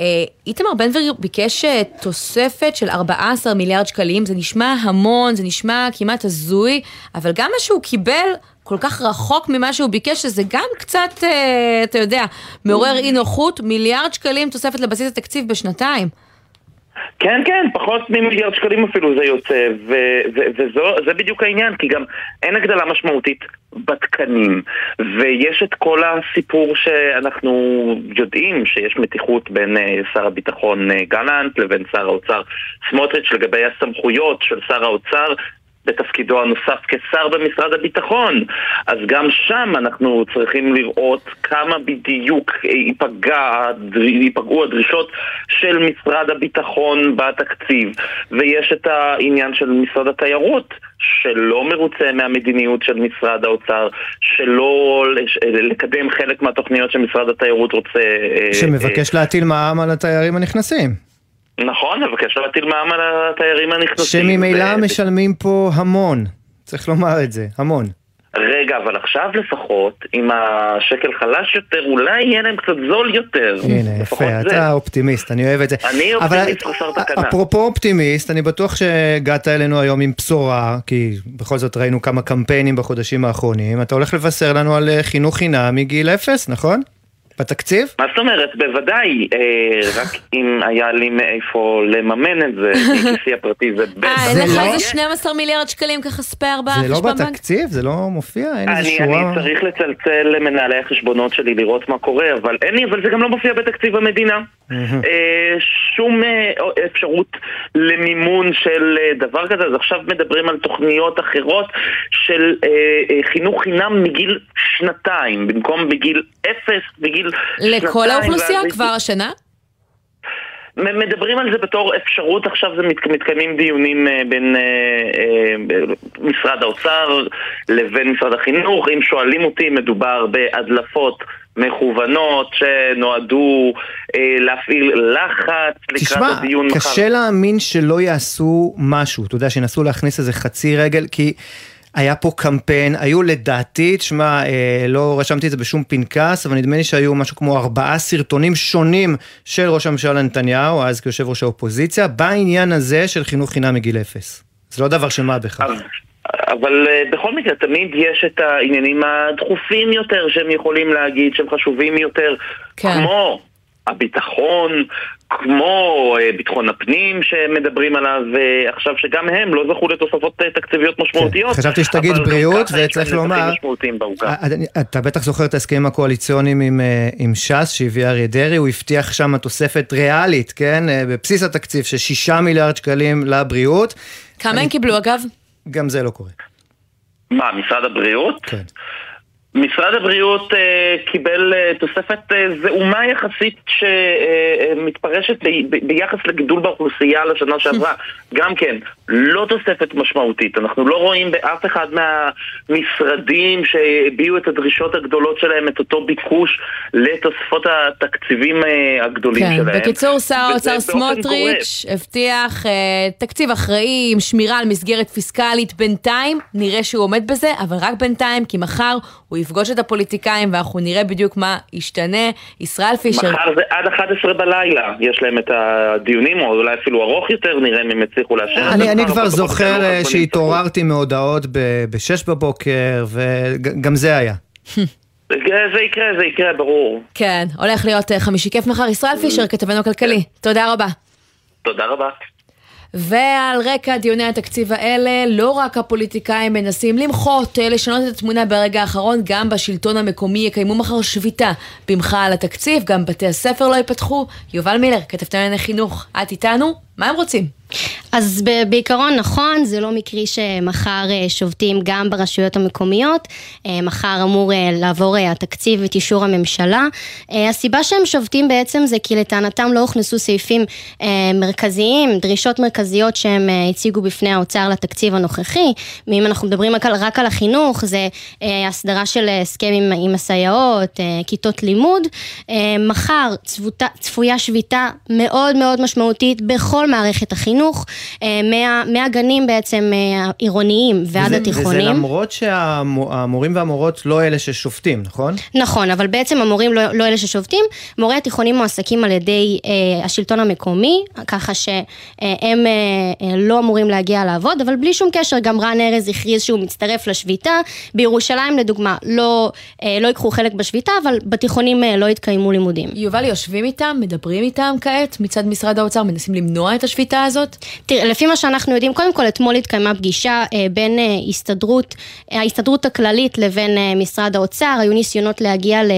Speaker 1: אה, איתמר בן גביר ביקש אה, תוספת של 14 מיליארד שקלים, זה נשמע המון, זה נשמע כמעט הזוי, אבל גם מה שהוא קיבל... כל כך רחוק ממה שהוא ביקש, שזה גם קצת, אה, אתה יודע, מעורר אי נוחות, מיליארד שקלים תוספת לבסיס התקציב בשנתיים.
Speaker 9: כן, כן, פחות ממיליארד שקלים אפילו זה יוצא, וזה בדיוק העניין, כי גם אין הגדלה משמעותית בתקנים, ויש את כל הסיפור שאנחנו יודעים שיש מתיחות בין uh, שר הביטחון uh, גלנט לבין שר האוצר סמוטריץ' לגבי הסמכויות של שר האוצר בתפקידו הנוסף כשר במשרד הביטחון. אז גם שם אנחנו צריכים לראות כמה בדיוק ייפגע, ייפגעו הדרישות של משרד הביטחון בתקציב. ויש את העניין של משרד התיירות, שלא מרוצה מהמדיניות של משרד האוצר, שלא לקדם חלק מהתוכניות שמשרד התיירות רוצה...
Speaker 2: אה, שמבקש אה, להטיל מע"מ על התיירים הנכנסים.
Speaker 9: נכון, מבקש להטיל מע"מ על התיירים הנכנסים.
Speaker 2: שממילא ו... משלמים פה המון, צריך לומר את זה, המון.
Speaker 9: רגע, אבל עכשיו לפחות, אם השקל חלש יותר, אולי יהיה להם קצת זול יותר.
Speaker 2: הנה, יפה, זה. אתה אופטימיסט, אני אוהב את זה.
Speaker 9: אני אופטימיסט חסר תקנה.
Speaker 2: אפרופו אופטימיסט, אני בטוח שהגעת אלינו היום עם בשורה, כי בכל זאת ראינו כמה קמפיינים בחודשים האחרונים. אתה הולך לבשר לנו על אה, חינוך חינם מגיל אפס, נכון? בתקציב?
Speaker 9: מה זאת אומרת? בוודאי, אה, רק אם היה לי מאיפה לממן את זה, מכיסי הפרטי זה בטח.
Speaker 1: אה, אין לך לא- איזה 12 מיליארד שקלים ככה ספייר בחשבון
Speaker 2: בנק? זה לא בתקציב? זה לא מופיע? אין איזה שורה?
Speaker 9: אני צריך לצלצל למנהלי החשבונות שלי לראות מה קורה, אבל אין לי, אבל זה גם לא מופיע בתקציב המדינה. אה, שום אה, אפשרות למימון של אה, דבר כזה, אז עכשיו מדברים על תוכניות אחרות של חינוך חינם מגיל שנתיים, במקום בגיל אפס, בגיל
Speaker 1: שנתיים. לכל האוכלוסייה כבר השנה?
Speaker 9: מדברים על זה בתור אפשרות, עכשיו זה מתקיימים דיונים בין משרד האוצר לבין משרד החינוך. אם שואלים אותי, מדובר בהדלפות מכוונות שנועדו אה, להפעיל לחץ לקראת הדיון
Speaker 2: מחר. תשמע, קשה להאמין שלא יעשו משהו, אתה יודע, שינסו להכניס איזה חצי רגל, כי... היה פה קמפיין, היו לדעתי, תשמע, אה, לא רשמתי את זה בשום פנקס, אבל נדמה לי שהיו משהו כמו ארבעה סרטונים שונים של ראש הממשלה נתניהו, אז כיושב ראש האופוזיציה, בעניין הזה של חינוך חינם מגיל אפס. זה לא דבר של מה בכך.
Speaker 9: אבל uh, בכל מקרה, תמיד יש את העניינים הדחופים יותר שהם יכולים להגיד, שהם חשובים יותר, כן. כמו הביטחון, כמו אה, ביטחון הפנים שמדברים עליו אה, עכשיו, שגם הם לא זכו לתוספות אה, תקציביות משמעותיות.
Speaker 2: כן, חשבתי שתגיד בריאות, וצריך לומר, אתה בטח זוכר את ההסכמים הקואליציוניים עם, עם ש"ס שהביא אריה דרעי, הוא הבטיח שם תוספת ריאלית, כן, בבסיס התקציב של שישה מיליארד שקלים לבריאות.
Speaker 1: כמה אני... הם קיבלו אגב?
Speaker 2: גם זה לא קורה.
Speaker 9: מה, משרד הבריאות?
Speaker 2: כן.
Speaker 9: משרד הבריאות אה, קיבל אה, תוספת אה, זעומה יחסית שמתפרשת אה, ב- ביחס לגידול באוכלוסייה לשנה שעברה. גם כן, לא תוספת משמעותית. אנחנו לא רואים באף אחד מהמשרדים שהביעו את הדרישות הגדולות שלהם את אותו ביקוש לתוספות התקציבים אה, הגדולים
Speaker 1: כן,
Speaker 9: שלהם.
Speaker 1: בקיצור, שר האוצר סמוטריץ' הבטיח אה, תקציב אחראי עם שמירה על מסגרת פיסקלית. בינתיים נראה שהוא עומד בזה, אבל רק בינתיים, כי מחר הוא יפגוש את הפוליטיקאים ואנחנו נראה בדיוק מה ישתנה. ישראל פישר...
Speaker 9: מחר זה עד 11 בלילה, יש להם את הדיונים, או אולי אפילו ארוך יותר, נראה אם הם יצליחו לאשר.
Speaker 2: אני, אני כבר זוכר אה, שהתעוררתי מהודעות ב-6 בבוקר, וגם זה היה.
Speaker 9: זה יקרה, זה יקרה, ברור.
Speaker 1: כן, הולך להיות אה, חמישי כיף מחר. ישראל פישר, כתבנו כלכלי. תודה רבה.
Speaker 9: תודה רבה.
Speaker 1: ועל רקע דיוני התקציב האלה, לא רק הפוליטיקאים מנסים למחות, אה, לשנות את התמונה ברגע האחרון, גם בשלטון המקומי יקיימו מחר שביתה במחאה על התקציב, גם בתי הספר לא ייפתחו. יובל מילר, כתבתנו לענייני חינוך, את איתנו? מה הם רוצים?
Speaker 10: אז בעיקרון נכון, זה לא מקרי שמחר אה, שובתים גם ברשויות המקומיות, אה, מחר אמור אה, לעבור התקציב את אישור הממשלה. הסיבה שהם שובתים בעצם זה כי לטענתם לא הוכנסו סעיפים מרכזיים, דרישות מרכזיות שהם הציגו בפני האוצר לתקציב הנוכחי. ואם אנחנו מדברים רק על החינוך, זה הסדרה של הסכם עם, עם הסייעות, כיתות לימוד. מחר צפויה שביתה מאוד מאוד משמעותית בכל מערכת החינוך. החינוך, אה, מה, מהגנים בעצם אה, עירוניים ועד
Speaker 2: וזה,
Speaker 10: התיכונים.
Speaker 2: וזה למרות שהמורים והמורות לא אלה ששופטים, נכון?
Speaker 10: נכון, אבל בעצם המורים לא, לא אלה ששופטים, מורי התיכונים מועסקים על ידי אה, השלטון המקומי, ככה שהם אה, לא אמורים להגיע לעבוד, אבל בלי שום קשר, גם רן ארז הכריז שהוא מצטרף לשביתה. בירושלים לדוגמה, לא, אה, לא ייקחו חלק בשביתה, אבל בתיכונים אה, לא יתקיימו לימודים.
Speaker 1: יובל, יושבים איתם, מדברים איתם כעת מצד משרד האוצר, מנסים למנוע את השביתה הזאת?
Speaker 10: הזאת? תראה, לפי מה שאנחנו יודעים, קודם כל אתמול התקיימה פגישה אה, בין אה, הסתדרות, אה, ההסתדרות הכללית לבין משרד האוצר, היו ניסיונות להגיע ל...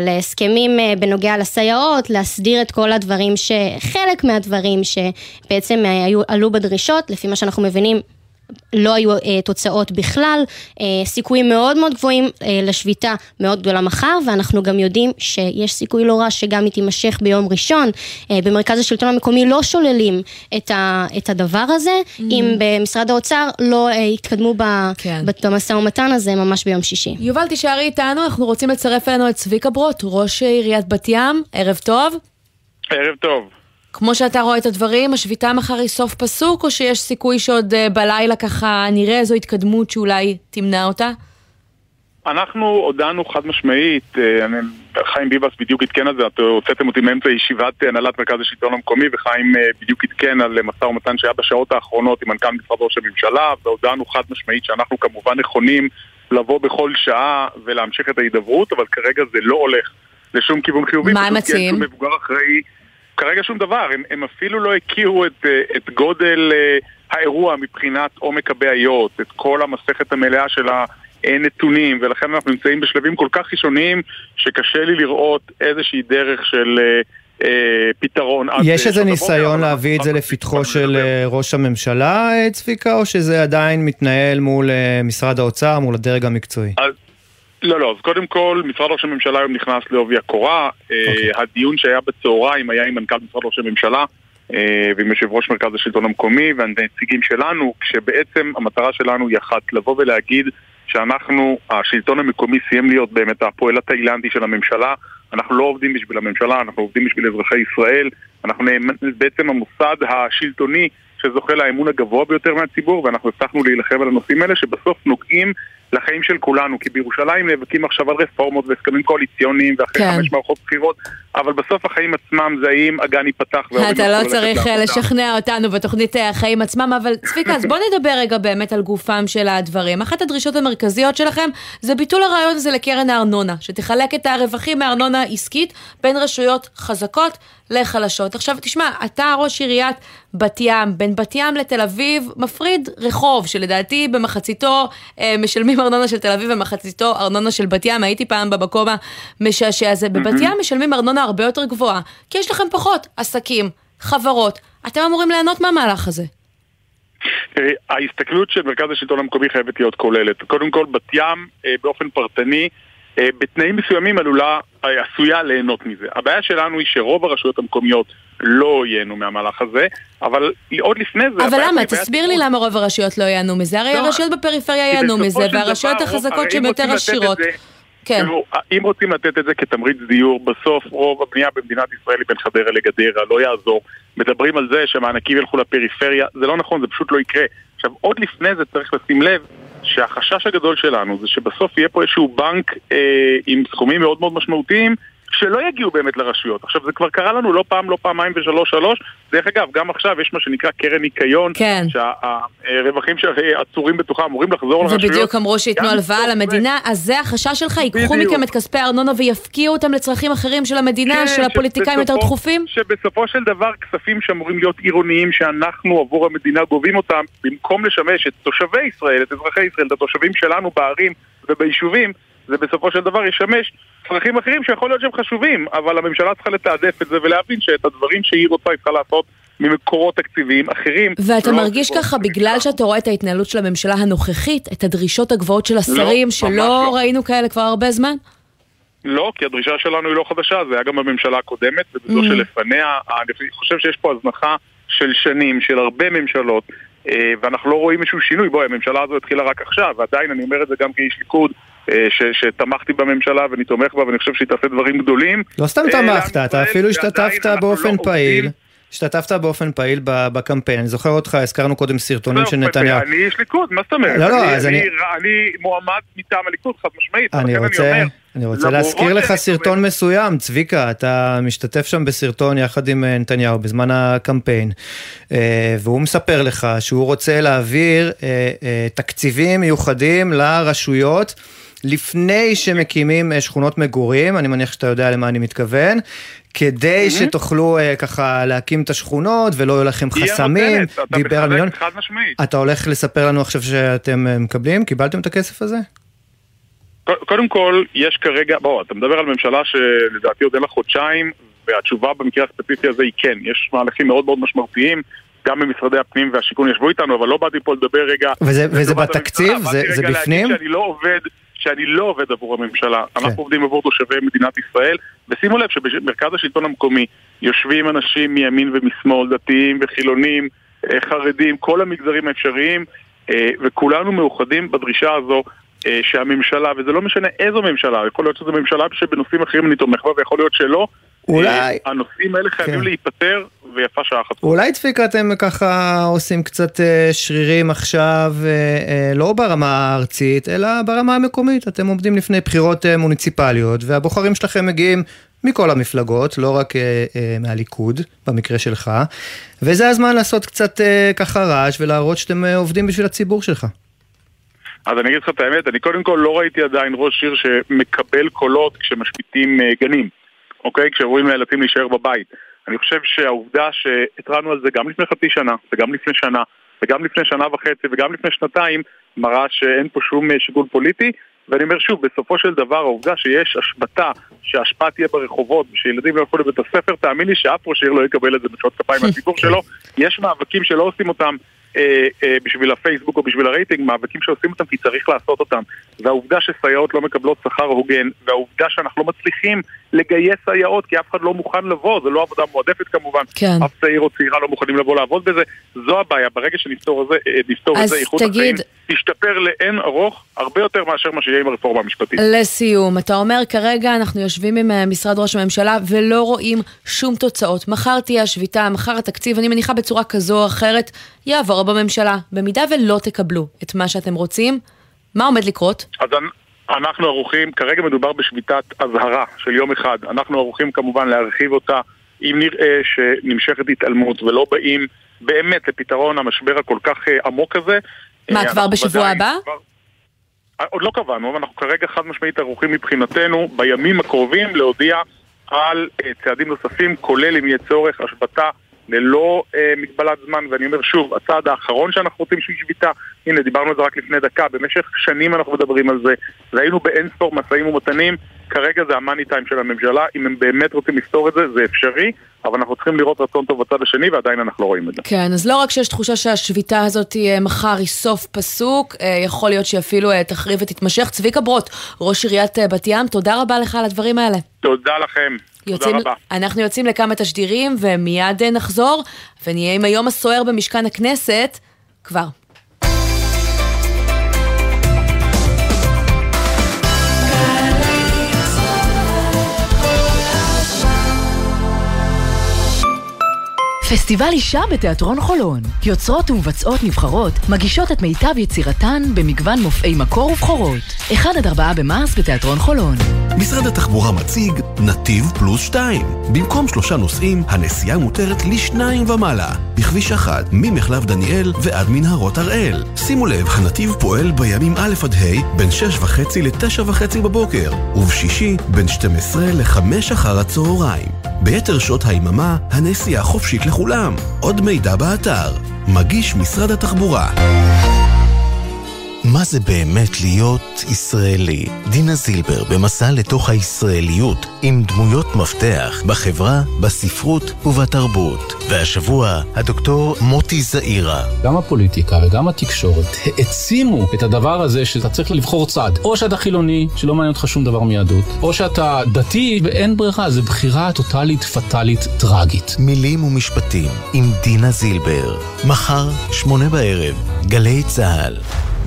Speaker 10: להסכמים בנוגע לסייעות, להסדיר את כל הדברים, ש... חלק מהדברים שבעצם היו, עלו בדרישות, לפי מה שאנחנו מבינים, לא היו אה, תוצאות בכלל, אה, סיכויים מאוד מאוד גבוהים אה, לשביתה מאוד גדולה מחר, ואנחנו גם יודעים שיש סיכוי לא רע שגם היא תימשך ביום ראשון. אה, במרכז השלטון המקומי לא שוללים את, ה, את הדבר הזה, mm-hmm. אם במשרד האוצר לא אה, יתקדמו ב, כן. במשא ומתן הזה ממש ביום שישי.
Speaker 1: יובל, תישארי איתנו, אנחנו רוצים לצרף אלינו את צביקה ברוט, ראש עיריית בת ים, ערב טוב.
Speaker 11: ערב טוב.
Speaker 1: כמו שאתה רואה את הדברים, השביתה מחר היא סוף פסוק, או שיש סיכוי שעוד אה, בלילה ככה נראה איזו התקדמות שאולי תמנע אותה?
Speaker 11: אנחנו הודענו חד משמעית, אה, חיים ביבס בדיוק עדכן על זה, אתם הוצאתם אותי מאמצע ישיבת הנהלת מרכז השלטון המקומי וחיים אה, בדיוק עדכן על משא ומתן שהיה בשעות האחרונות עם מנכ"ל משרד ראש הממשלה והודענו חד משמעית שאנחנו כמובן נכונים לבוא בכל שעה ולהמשיך את ההידברות, אבל כרגע זה לא הולך לשום כיוון חיובי.
Speaker 1: מה הם מציעים?
Speaker 11: מבוגר אחראי כרגע שום דבר, הם, הם אפילו לא הכירו את, אה, את גודל אה, האירוע מבחינת עומק הבעיות, את כל המסכת המלאה של הנתונים, ולכן אנחנו נמצאים בשלבים כל כך ראשוניים, שקשה לי לראות איזושהי דרך של... אה, פתרון.
Speaker 2: יש איזה ניסיון להביא את זה לפתחו של ראש הממשלה, צביקה, או שזה עדיין מתנהל מול משרד האוצר, מול הדרג המקצועי?
Speaker 11: לא, לא, אז קודם כל, משרד ראש הממשלה היום נכנס לעובי הקורה. Okay. אוקיי. הדיון שהיה בצהריים היה עם מנכ"ל משרד ראש הממשלה אה, ועם יושב ראש מרכז השלטון המקומי והנציגים שלנו, כשבעצם המטרה שלנו היא אחת, לבוא ולהגיד שאנחנו, השלטון המקומי סיים להיות באמת הפועל התאילנדי של הממשלה. אנחנו לא עובדים בשביל הממשלה, אנחנו עובדים בשביל אזרחי ישראל. אנחנו בעצם המוסד השלטוני שזוכה לאמון הגבוה ביותר מהציבור, ואנחנו הבטחנו להילחם על הנושאים האלה שבסוף נוגעים לחיים של כולנו, כי בירושלים נאבקים עכשיו על רפורמות והסכמים קואליציוניים ואחרי
Speaker 1: כן.
Speaker 11: חמש מערכות בחירות, אבל בסוף החיים עצמם זה האם הגן ייפתח
Speaker 1: אתה לא צריך אה. לשכנע אותנו בתוכנית אה, החיים עצמם, אבל צביקה, אז בוא נדבר רגע באמת על גופם של הדברים. אחת הדרישות המרכזיות שלכם זה ביטול הרעיון הזה לקרן הארנונה, שתחלק את הרווחים מארנונה עסקית בין רשויות חזקות לחלשות. עכשיו, תשמע, אתה ראש עיריית בת ים, בין בת ים לתל אביב, מפריד רחוב, שלדעתי במחציתו אה, משלמים ארנונה של תל אביב ומחציתו ארנונה של בת ים. הייתי פעם במקום המשעשע הזה. בבת ים משלמים ארנונה הרבה יותר גבוהה, כי יש לכם פחות עסקים, חברות. אתם אמורים ליהנות מהמהלך הזה.
Speaker 11: תראי, ההסתכלות של מרכז השלטון המקומי חייבת להיות כוללת. קודם כל, בת ים אה, באופן פרטני, אה, בתנאים מסוימים עלולה, אה, עשויה ליהנות מזה. הבעיה שלנו היא שרוב הרשויות המקומיות לא ייהנו מהמהלך הזה, אבל עוד לפני זה...
Speaker 1: אבל למה? תסביר לי למה רוב הרשויות לא ייהנו מזה. הרי
Speaker 11: לא,
Speaker 1: הרשויות בפריפריה ייהנו מזה, והרשויות החזקות שהן יותר עשירות. כן.
Speaker 11: תראו, אם רוצים לתת את זה כתמריץ דיור, בסוף רוב הבנייה במדינת ישראל היא בין חדרה לגדרה, לא יעזור. מדברים על זה שהמענקים ילכו לפריפריה, זה לא נכון, זה פשוט לא יקרה. עכשיו, עוד לפני זה צריך לשים לב שהחשש הגדול שלנו זה שבסוף יהיה פה איזשהו בנק אה, עם סכומים מאוד מאוד משמעותיים שלא יגיעו באמת לרשויות. עכשיו, זה כבר קרה לנו לא פעם, לא פעמיים ושלוש שלוש. דרך אגב, גם עכשיו יש מה שנקרא קרן ניקיון,
Speaker 1: כן.
Speaker 11: שהרווחים שעצורים בתוכה אמורים לחזור לרשויות.
Speaker 1: ובדיוק אמרו שייתנו הלוואה למדינה, אז זה החשש שלך, ייקחו. מכם את כספי הארנונה ויפקיעו אותם לצרכים אחרים של המדינה,
Speaker 11: כן,
Speaker 1: של הפוליטיקאים יותר
Speaker 11: שבסופו-
Speaker 1: דחופים?
Speaker 11: שבסופו של דבר כספים שאמורים להיות עירוניים שאנחנו עבור המדינה גובים אותם במקום לשמש את תושבי ישראל, את אזרחי ישראל, את התושבים שלנו בערים וביישובים זה בסופו של דבר ישמש צרכים אחרים שיכול להיות שהם חשובים אבל הממשלה צריכה לתעדף את זה ולהבין שאת הדברים שהיא רוצה היא צריכה לעשות ממקורות תקציביים אחרים
Speaker 1: ואתה
Speaker 11: לא
Speaker 1: מרגיש ככה בגלל שאתה רואה את ההתנהלות של הממשלה הנוכחית, את הדרישות הגבוהות של השרים,
Speaker 11: ממש
Speaker 1: שלא
Speaker 11: לא.
Speaker 1: ראינו כאלה כבר הרבה זמן?
Speaker 11: לא, כי הדרישה שלנו היא לא חדשה, זה היה גם בממשלה הקודמת ובזו
Speaker 1: Mm.
Speaker 11: שלפניה. אני חושב שיש פה הזנחה של שנים, של הרבה ממשלות, אה, ואנחנו לא רואים איזשהו שינוי. בואי, הממשלה הזו התחילה רק עכשיו, ועדיין אני אומר את זה גם כאיש ליכוד, ש- שתמכתי בממשלה ואני תומך בה ואני חושב שהיא תעשה דברים גדולים.
Speaker 2: לא סתם
Speaker 11: אה,
Speaker 2: תמכת, אתה אפילו
Speaker 11: ועדיין
Speaker 2: השתתפת
Speaker 11: אנחנו
Speaker 2: באופן
Speaker 11: לא
Speaker 2: פעיל.
Speaker 11: עובדים.
Speaker 2: השתתפת באופן פעיל בקמפיין, אני זוכר אותך, הזכרנו קודם סרטונים של נתניהו.
Speaker 11: אני איש ליכוד, מה זאת אומרת?
Speaker 2: לא, לא, אז
Speaker 11: אני-
Speaker 2: אני-
Speaker 11: מועמד מטעם הליכוד, חד משמעית.
Speaker 2: אני רוצה, אני רוצה להזכיר לך סרטון מסוים, צביקה, אתה משתתף שם בסרטון יחד עם אה, נתניהו בזמן הקמפיין, אה, והוא מספר לך שהוא רוצה להעביר אה, אה, תקציבים מיוחדים לרשויות. לפני שמקימים אה, שכונות מגורים, אני מניח שאתה יודע למה אני מתכוון, כדי שתוכלו אה, ככה להקים את השכונות ולא יהיו לכם חסמים,
Speaker 11: הנותנת, אתה
Speaker 2: דיבר על מיליון.
Speaker 11: חד משמעית.
Speaker 2: אתה הולך לספר לנו עכשיו שאתם אה, מקבלים? קיבלתם את הכסף הזה?
Speaker 11: קודם כל, יש כרגע, בוא, אתה מדבר על ממשלה שלדעתי עוד אין לה חודשיים, והתשובה במקרה הספציפי הזה היא כן. יש מהלכים מאוד מאוד משמעותיים, גם במשרדי הפנים והשיכון ישבו איתנו, אבל לא באתי פה לדבר רגע...
Speaker 2: וזה- וזה בתקציב?
Speaker 11: הממשלה,
Speaker 2: זה-
Speaker 11: באתי
Speaker 2: זה
Speaker 11: רגע להגיד
Speaker 2: בפנים?
Speaker 11: שאני לא עובד... שאני לא עובד עבור הממשלה,
Speaker 2: כן.
Speaker 11: אנחנו עובדים עבור תושבי מדינת ישראל, ושימו לב שבמרכז השלטון המקומי יושבים אנשים מימין ומשמאל, דתיים וחילונים, אה, חרדים, כל המגזרים האפשריים, אה, וכולנו מאוחדים בדרישה הזו אה, שהממשלה, וזה לא משנה איזו ממשלה, יכול להיות שזו ממשלה שבנושאים אחרים אני תומך בה ויכול להיות שלא,
Speaker 2: אולי-
Speaker 11: אה, הנושאים האלה חייבים
Speaker 2: כן.
Speaker 11: להיפטר, ויפה שעה אחת.
Speaker 2: אולי צביקה אתם ככה עושים קצת אה, שרירים עכשיו, אה, לא ברמה הארצית, אלא ברמה המקומית. אתם עומדים לפני בחירות מוניציפליות, והבוחרים שלכם מגיעים מכל המפלגות, לא רק אה, אה, מהליכוד, במקרה שלך, וזה הזמן לעשות קצת אה, ככה רעש ולהראות שאתם אה, עובדים בשביל הציבור שלך.
Speaker 11: אז אני אגיד לך את האמת, אני קודם כל לא ראיתי עדיין ראש עיר שמקבל קולות כשמשביתים אה, גנים, אוקיי? כשהורים נאלצים להישאר בבית. אני חושב שהעובדה שהתרענו על זה גם לפני חצי שנה, וגם לפני שנה, וגם לפני שנה וחצי, וגם לפני שנתיים, מראה שאין פה שום אה, שיקול פוליטי. ואני אומר שוב, בסופו של דבר העובדה שיש השבתה, שההשפעה תהיה ברחובות, ושילדים לא ילכו לבית הספר, תאמין לי שאף ראש עיר לא יקבל את זה בשעות כפיים מהציבור שלו. יש מאבקים שלא עושים אותם אה, אה, בשביל הפייסבוק או בשביל הרייטינג, מאבקים שעושים אותם כי צריך לעשות אותם. והעובדה שסייעות לא מקבלות שכר הוגן, והעובדה שאנחנו לא מצליחים לגייס סייעות כי אף אחד לא מוכן לבוא, זה לא עבודה מועדפת כמובן,
Speaker 1: כן.
Speaker 11: אף צעיר או צעירה לא מוכנים לבוא לעבוד בזה, זו הבעיה, ברגע שנפתור את זה, אה, זה, איכות
Speaker 1: תגיד-
Speaker 11: החיים תשתפר לאין ארוך, הרבה יותר מאשר מה שיהיה עם הרפורמה המשפטית.
Speaker 1: לסיום, אתה אומר כרגע אנחנו יושבים עם אה, משרד ראש הממשלה ולא רואים שום תוצאות. מחר תהיה השביתה, מחר התקציב, אני מניחה בצורה כזו או אחרת, יעבור בממשלה. במידה ולא תקבלו את מה שאתם רוצים, מה עומד לקרות?
Speaker 11: אז אנחנו ערוכים, כרגע מדובר בשביתת אזהרה של יום אחד. אנחנו ערוכים כמובן להרחיב אותה אם נראה שנמשכת התעלמות ולא באים באמת לפתרון המשבר הכל כך אה, עמוק הזה.
Speaker 1: מה, כבר בשבוע הבא? כבר...
Speaker 11: עוד לא קבענו, אבל אנחנו כרגע חד משמעית ערוכים מבחינתנו בימים הקרובים להודיע על צעדים נוספים, כולל אם יהיה צורך השבתה ללא אה, מגבלת זמן, ואני אומר שוב, הצעד האחרון שאנחנו רוצים שהוא שביתה, הנה דיברנו על זה רק לפני דקה, במשך שנים אנחנו מדברים על זה, והיינו באין ספור משאים ומתנים, כרגע זה המאני טיים של הממשלה, אם הם באמת רוצים לפתור את זה, זה אפשרי, אבל אנחנו צריכים לראות רצון טוב בצד השני, ועדיין אנחנו לא רואים את זה.
Speaker 1: כן, אז לא רק שיש תחושה שהשביתה הזאת תהיה מחר היא סוף פסוק, אה, יכול להיות שהיא אפילו אה, תחריב ותתמשך. צביקה ברוט, ראש עיריית אה, בת ים, תודה רבה לך על הדברים האלה.
Speaker 11: תודה לכם.
Speaker 1: יוצאים,
Speaker 11: רבה.
Speaker 1: אנחנו יוצאים לכמה תשדירים ומיד נחזור, ונהיה עם היום הסוער במשכן הכנסת כבר.
Speaker 12: פסטיבל אישה בתיאטרון חולון. יוצרות ומבצעות נבחרות מגישות את מיטב יצירתן במגוון מופעי מקור ובכורות. 1 עד 4 במרס בתיאטרון חולון.
Speaker 13: משרד התחבורה מציג נתיב פלוס 2. במקום שלושה נוסעים, הנסיעה מותרת לשניים ומעלה. בכביש 1, ממחלף דניאל ועד מנהרות הראל. שימו לב, הנתיב פועל בימים א' עד ה' בין 6 וחצי ל-9 וחצי בבוקר, ובשישי בין 12 ל-5 אחר הצהריים. ביתר שעות היממה, הנסיעה חופשית לכולם. עוד מידע באתר. מגיש משרד התחבורה.
Speaker 14: מה זה באמת להיות ישראלי? דינה זילבר במסע לתוך הישראליות עם דמויות מפתח בחברה, בספרות ובתרבות. והשבוע, הדוקטור מוטי זעירה.
Speaker 15: גם הפוליטיקה וגם התקשורת העצימו את הדבר הזה שאתה צריך לבחור צד. או שאתה חילוני, שלא מעניין אותך שום דבר מיהדות, או שאתה דתי ואין ברירה, זו בחירה טוטאלית, פטאלית, טראגית.
Speaker 14: מילים ומשפטים עם דינה זילבר. מחר, שמונה בערב, גלי צה"ל.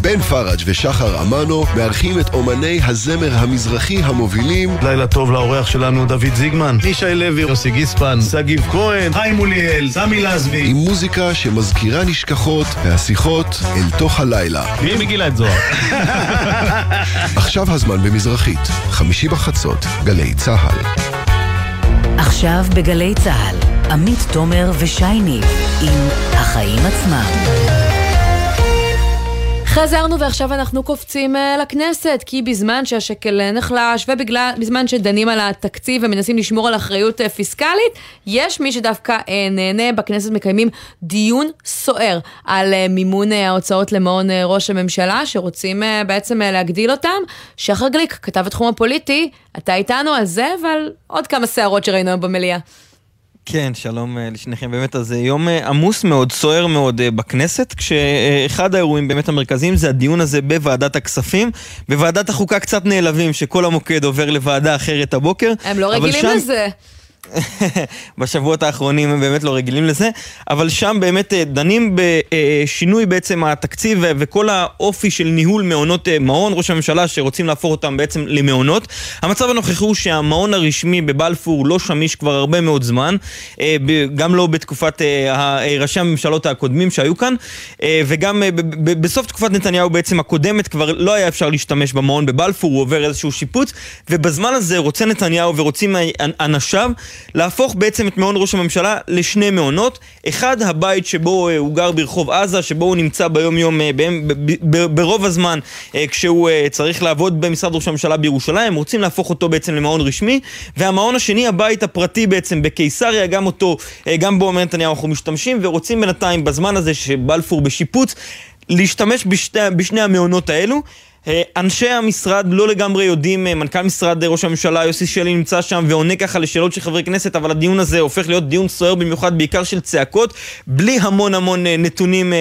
Speaker 16: בן פראג' ושחר אמנו מארחים את אומני הזמר המזרחי המובילים.
Speaker 17: לילה טוב לאורח שלנו דוד זיגמן, ישי לוי, יוסי גיספן, שגיב כהן, חיים מוליאל, סמי לזבי.
Speaker 16: עם מוזיקה שמזכירה נשכחות והשיחות אל תוך הלילה.
Speaker 18: מי מגילת זוהר?
Speaker 16: עכשיו הזמן במזרחית, חמישי בחצות, גלי צה"ל.
Speaker 12: עכשיו בגלי צה"ל, עמית תומר ושי ניב עם החיים עצמם.
Speaker 1: חזרנו ועכשיו אנחנו קופצים uh, לכנסת, כי בזמן שהשקל uh, נחלש ובזמן שדנים על התקציב ומנסים לשמור על אחריות uh, פיסקלית, יש מי שדווקא נהנה, בכנסת מקיימים דיון סוער על מימון ההוצאות למעון ראש הממשלה, שרוצים בעצם להגדיל אותם. שחר גליק, כתב התחום הפוליטי, אתה איתנו על זה ועל עוד כמה סערות שראינו היום במליאה.
Speaker 19: כן, שלום אה, לשניכם. באמת, אז אה, יום אה, עמוס מאוד, סוער מאוד בכנסת, כשאחד האירועים באמת המרכזיים זה הדיון הזה בוועדת הכספים. בוועדת החוקה קצת נעלבים שכל המוקד עובר לוועדה אחרת הבוקר.
Speaker 1: הם לא רגילים שם... לזה.
Speaker 19: בשבועות האחרונים הם באמת לא רגילים לזה, אבל שם באמת אה, דנים בשינוי בעצם התקציב וכל האופי של ניהול מעונות אה, מעון, ראש הממשלה שרוצים להפוך אותם בעצם למעונות. המצב הנוכחי הוא שהמעון הרשמי בבלפור לא שמיש כבר הרבה מאוד זמן, אה, גם לא בתקופת ראשי הממשלות הקודמים שהיו כאן, וגם בסוף תקופת נתניהו בעצם הקודמת כבר לא היה אפשר להשתמש במעון בבלפור, הוא עובר איזשהו שיפוץ, ובזמן הזה רוצה נתניהו ורוצים אנשיו להפוך בעצם את מעון ראש הממשלה לשני מעונות. אחד, הבית שבו אה, הוא גר ברחוב עזה, שבו הוא נמצא ביום יום, אה, ברוב הזמן אה, כשהוא צריך לעבוד במשרד ראש הממשלה בירושלים, רוצים להפוך אותו בעצם למעון רשמי. והמעון השני, הבית הפרטי בעצם בקיסריה, גם אותו, גם בו אומר נתניהו אנחנו משתמשים, ורוצים בינתיים בזמן הזה שבלפור בשיפוץ, להשתמש בשתי, בשני המעונות האלו. אה, אנשי המשרד לא לגמרי יודעים, אה, מנכ"ל משרד ראש הממשלה יוסי שלי נמצא שם ועונה ככה לשאלות של חברי כנסת, אבל הדיון הזה הופך להיות דיון סוער במיוחד, בעיקר של צעקות, בלי המון המון אה, נתונים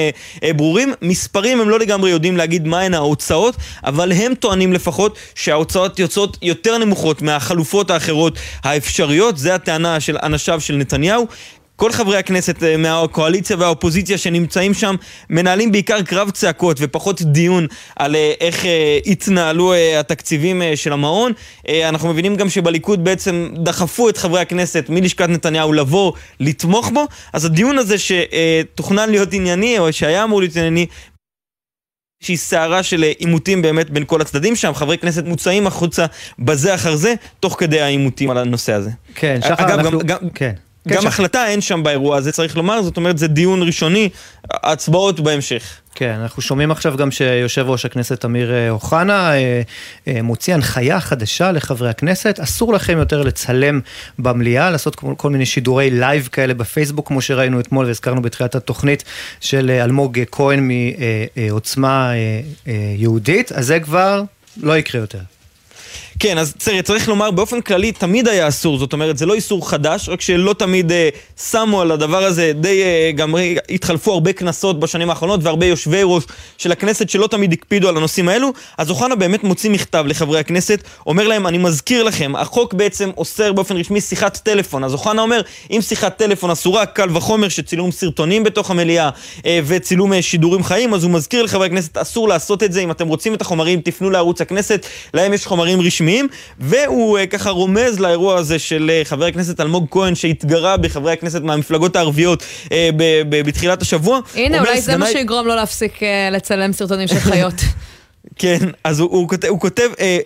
Speaker 19: ברורים. מספרים הם לא לגמרי יודעים להגיד מהן ההוצאות, אבל הם טוענים לפחות שההוצאות יוצאות יותר נמוכות מהחלופות האחרות האפשריות, זה הטענה של אנשיו של נתניהו. כל חברי הכנסת אה, מהקואליציה והאופוזיציה שנמצאים שם מנהלים בעיקר קרב צעקות ופחות דיון על אה, איך אה, התנהלו התקציבים של המעון. אנחנו מבינים גם שבליכוד בעצם דחפו את חברי הכנסת מלשכת נתניהו לבוא, לתמוך בו, אז הדיון הזה שתוכנן להיות ענייני, או שהיה אמור להיות ענייני, איזושהי סערה של עימותים באמת בין כל הצדדים שם, חברי כנסת מוצאים החוצה בזה אחר זה, תוך כדי העימותים על הנושא הזה.
Speaker 2: כן, שחר,
Speaker 19: אגב,
Speaker 2: אנחנו...
Speaker 19: גם, גם,
Speaker 2: כן. כן,
Speaker 19: גם
Speaker 2: שחר.
Speaker 19: החלטה אין שם באירוע הזה, צריך לומר, זאת אומרת, זה דיון ראשוני, הצבעות בהמשך.
Speaker 2: כן, אנחנו שומעים עכשיו גם שיושב ראש הכנסת אמיר אה, אוחנה אה, אה, מוציא הנחיה חדשה לחברי הכנסת, אסור לכם יותר לצלם במליאה, לעשות כל, כל מיני שידורי לייב כאלה בפייסבוק, כמו שראינו אתמול והזכרנו בתחילת התוכנית של אלמוג כהן מעוצמה יהודית, אז זה כבר לא יקרה יותר.
Speaker 19: כן, אז צריך, צריך לומר, באופן כללי תמיד היה אסור, זאת אומרת, זה לא איסור חדש, רק שלא תמיד אה, שמו על הדבר הזה, די אה, גם אה, התחלפו הרבה כנסות בשנים האחרונות, והרבה יושבי ראש של הכנסת שלא תמיד הקפידו על הנושאים האלו, אז אוחנה באמת מוציא מכתב לחברי הכנסת, אומר להם, אני מזכיר לכם, החוק בעצם אוסר באופן רשמי שיחת טלפון, אז אוחנה אומר, אם שיחת טלפון אסורה, קל וחומר שצילום סרטונים בתוך המליאה אה, וצילום אה, שידורים חיים, אז הוא מזכיר לחברי הכנסת, אסור לעשות את זה, אם אתם רוצים את החומרים, תפנו לערוץ הכנסת, להם יש חומרים רשמיים. והוא uh, ככה רומז לאירוע הזה של uh, חבר הכנסת אלמוג כהן שהתגרה בחברי הכנסת מהמפלגות הערביות uh, בתחילת השבוע.
Speaker 1: הנה, אולי זה מה שיגרום לו להפסיק אה, לצלם סרטונים של חיות.
Speaker 19: כן, אז הוא, הוא כותב, הוא כותב אה,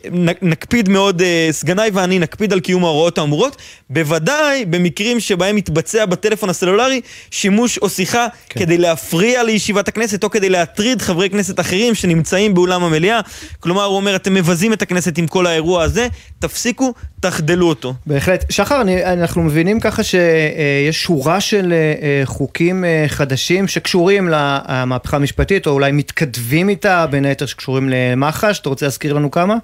Speaker 19: נקפיד מאוד, אה, סגניי ואני נקפיד על קיום ההוראות האמורות, בוודאי במקרים שבהם מתבצע בטלפון הסלולרי שימוש או שיחה כן. כדי להפריע לישיבת הכנסת או כדי להטריד חברי כנסת אחרים שנמצאים באולם המליאה. כלומר, הוא אומר, אתם מבזים את הכנסת עם כל האירוע הזה, תפסיקו, תחדלו אותו.
Speaker 2: בהחלט. שחר, אני, אנחנו מבינים ככה שיש שורה של אה, חוקים אה, חדשים שקשורים למהפכה המשפטית, או אולי מתכתבים איתה, בין היתר שקשורים למח"ש. אתה רוצה להזכיר לנו כמה?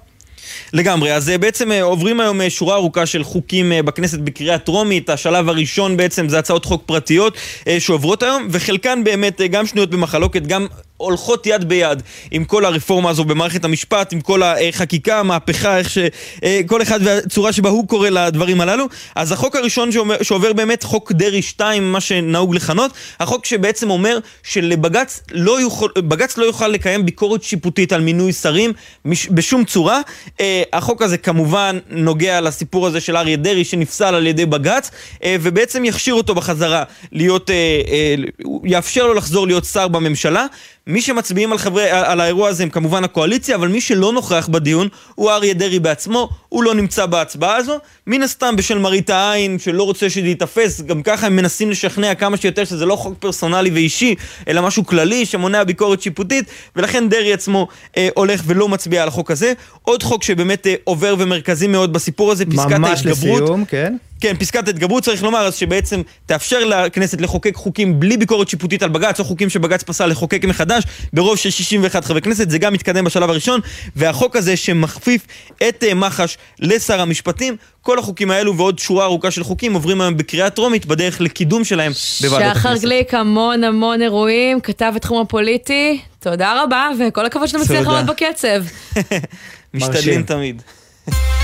Speaker 19: לגמרי, אז אה, בעצם אה, עוברים היום אה, שורה ארוכה של חוקים בכנסת בקריאה טרומית, השלב הראשון בעצם זה הצעות חוק פרטיות שעוברות היום, וחלקן באמת גם שנויות במחלוקת, גם הולכות יד ביד עם כל הרפורמה הזו במערכת המשפט, עם כל החקיקה, המהפכה, איך ש... אה, כל אחד והצורה שבה הוא קורא לדברים הללו. אז החוק הראשון שאומר, שעובר באמת, חוק דרעי 2, מה שנהוג לכנות, החוק שבעצם אומר שלבג"ץ לא יוכל, בג"ץ לא יוכל לקיים ביקורת שיפוטית על מינוי שרים בשום צורה. אה, החוק הזה כמובן נוגע לסיפור הזה של אריה דרעי שנפסל על ידי בג"ץ, אה, ובעצם יכשיר אותו בחזרה להיות, יאפשר לו לחזור להיות שר בממשלה. מי שמצביעים על, חברי, על האירוע הזה הם כמובן הקואליציה, אבל מי שלא נוכח בדיון הוא אריה דרעי בעצמו, הוא לא נמצא בהצבעה הזו. מן הסתם בשל מראית העין שלא רוצה שזה ייתפס, גם ככה הם מנסים לשכנע כמה שיותר שזה לא חוק פרסונלי ואישי, אלא משהו כללי שמונע ביקורת שיפוטית, ולכן דרעי עצמו אה, הולך ולא מצביע על החוק הזה. עוד חוק שבאמת אה, עובר ומרכזי מאוד בסיפור הזה, פסקת
Speaker 2: ממש
Speaker 19: ההתגברות.
Speaker 2: לסיום, כן.
Speaker 19: כן, פסקת התגברות צריך לומר, אז שבעצם תאפשר לכנסת לחוקק חוקים בלי ביקורת שיפוטית על בג"ץ, או חוקים שבג"ץ פסל לחוקק מחדש, ברוב של 61 חברי כנסת, זה גם מתקדם בשלב הראשון, והחוק הזה שמכפיף את אה, מח"ש לשר המשפטים, כל החוקים האלו ועוד שורה ארוכה של חוקים עוברים היום בקריאה טרומית בדרך לקידום שלהם בוועדת
Speaker 1: שחר
Speaker 19: הכנסת.
Speaker 1: גליק, המון המון אירועים, כתב את תחום הפוליטי, תודה רבה, וכל הכבוד שאתה מצליח. לעמוד בקצב.
Speaker 19: משתדלים תמיד.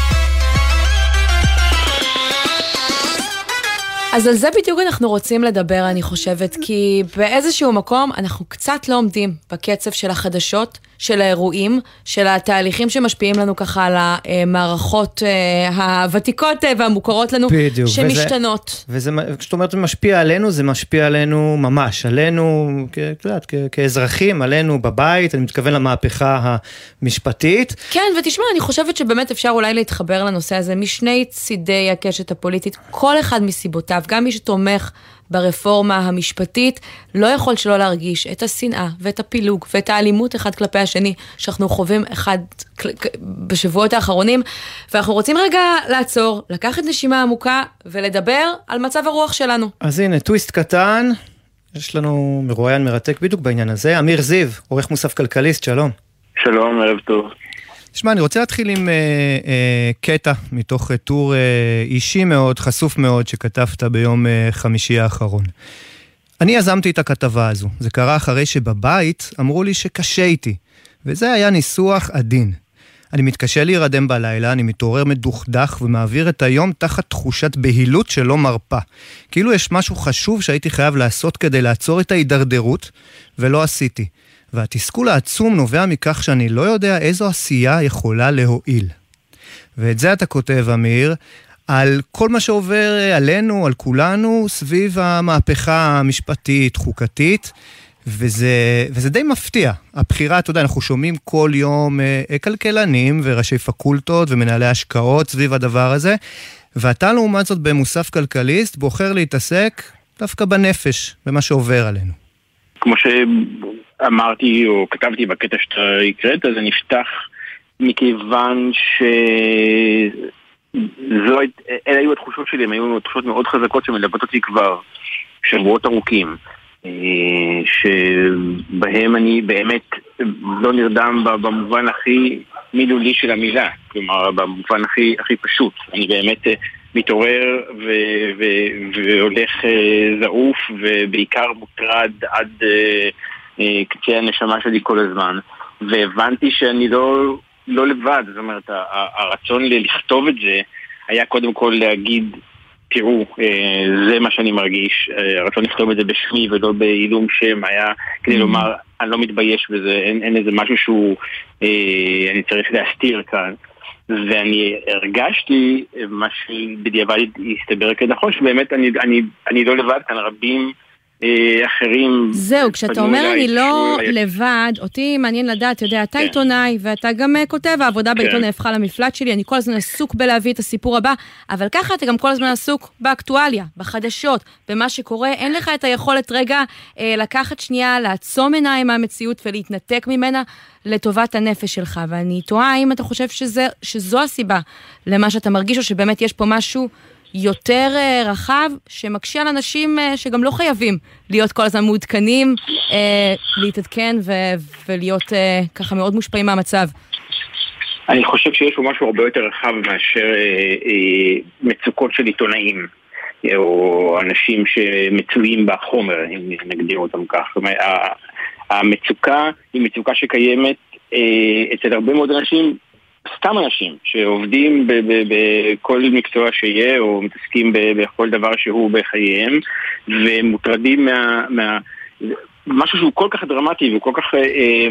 Speaker 1: אז על זה בדיוק אנחנו רוצים לדבר, אני חושבת, כי באיזשהו מקום אנחנו קצת לא עומדים בקצב של החדשות, של האירועים, של התהליכים שמשפיעים לנו ככה על המערכות אה, הוותיקות אה, והמוכרות לנו,
Speaker 2: בדיוק.
Speaker 1: שמשתנות.
Speaker 2: וזה, וזה, כשאת אומרת משפיע עלינו, זה משפיע עלינו ממש, עלינו, את יודעת, כאזרחים, עלינו בבית, אני מתכוון למהפכה המשפטית.
Speaker 1: כן, ותשמע, אני חושבת שבאמת אפשר אולי להתחבר לנושא הזה משני צידי הקשת הפוליטית, כל אחד מסיבותיו, גם מי שתומך ברפורמה המשפטית, לא יכול שלא להרגיש את השנאה ואת הפילוג ואת האלימות אחד כלפי השני שאנחנו חווים אחד בשבועות האחרונים, ואנחנו רוצים רגע לעצור, לקחת נשימה עמוקה ולדבר על מצב הרוח שלנו.
Speaker 2: אז הנה, טוויסט קטן, יש לנו מרואיין מרתק בדיוק בעניין הזה, אמיר זיו, עורך מוסף כלכליסט, שלום.
Speaker 20: שלום, ערב טוב.
Speaker 2: תשמע, אני רוצה להתחיל עם אה, אה, קטע מתוך אה, טור אה, אישי מאוד, חשוף מאוד, שכתבת ביום אה, חמישי האחרון. אני יזמתי את הכתבה הזו. זה קרה אחרי שבבית אמרו לי שקשה איתי, וזה היה ניסוח עדין. אני מתקשה להירדם בלילה, אני מתעורר מדוכדך ומעביר את היום תחת תחושת בהילות שלא מרפה. כאילו יש משהו חשוב שהייתי חייב לעשות כדי לעצור את ההידרדרות, ולא עשיתי. והתסכול העצום נובע מכך שאני לא יודע איזו עשייה יכולה להועיל. ואת זה אתה כותב, אמיר, על כל מה שעובר עלינו, על כולנו, סביב המהפכה המשפטית, חוקתית. וזה, וזה די מפתיע. הבחירה, אתה יודע, אנחנו שומעים כל יום אה, כלכלנים וראשי פקולטות ומנהלי השקעות סביב הדבר הזה, ואתה לעומת זאת במוסף כלכליסט בוחר להתעסק דווקא בנפש, במה שעובר עלינו.
Speaker 20: כמו שאמרתי או כתבתי בקטע שאתה הקראת, זה נפתח מכיוון ש... זו, אלה היו התחושות שלי, הן היו תחושות מאוד חזקות שמלוות אותי כבר שבועות ארוכים. אה, שבהם אני באמת לא נרדם במובן הכי מילולי של המילה, כלומר במובן הכי, הכי פשוט. אני באמת אה, מתעורר ו- ו- והולך אה, זעוף ובעיקר מוטרד עד קצה הנשמה שלי כל הזמן. והבנתי שאני לא, לא לבד, זאת אומרת הרצון לכתוב את זה היה קודם כל להגיד תראו, אה, זה מה שאני מרגיש, אה, הרצון לכתוב את זה בשמי ולא בעילום שם היה כדי mm-hmm. לומר, אני לא מתבייש בזה, אין, אין איזה משהו שהוא, אה, אני צריך להסתיר כאן. ואני הרגשתי, מה שבדיעבד הסתבר כנכון, שבאמת אני, אני, אני לא לבד כאן, רבים אחרים...
Speaker 1: זהו, כשאתה אומר אני לא לבד, אותי מעניין לדעת, אתה יודע, אתה כן. עיתונאי ואתה גם אה, כותב, העבודה כן. בעיתון נהפכה למפלט שלי, אני כל הזמן עסוק בלהביא את הסיפור הבא, אבל ככה אתה גם כל הזמן עסוק באקטואליה, בחדשות, במה שקורה, אין לך את היכולת רגע אה, לקחת שנייה, לעצום עיניים מהמציאות ולהתנתק ממנה לטובת הנפש שלך, ואני תוהה האם אתה חושב שזה, שזו הסיבה למה שאתה מרגיש, או שבאמת יש פה משהו... יותר uh, רחב, שמקשה על אנשים uh, שגם לא חייבים להיות כל הזמן מעודכנים, uh, להתעדכן ו- ולהיות ככה מאוד מושפעים מהמצב.
Speaker 20: אני חושב שיש פה משהו הרבה יותר רחב מאשר אה, אה, מצוקות של עיתונאים, או אנשים שמצויים בחומר, אם נגדיר אותם כך. זאת אומרת, המצוקה היא מצוקה שקיימת אה, אצל הרבה מאוד אנשים סתם אנשים שעובדים בכל מקצוע שיהיה או מתעסקים בכל דבר שהוא בחייהם ומוטרדים מה... מה משהו שהוא כל כך דרמטי וכל כך... אה,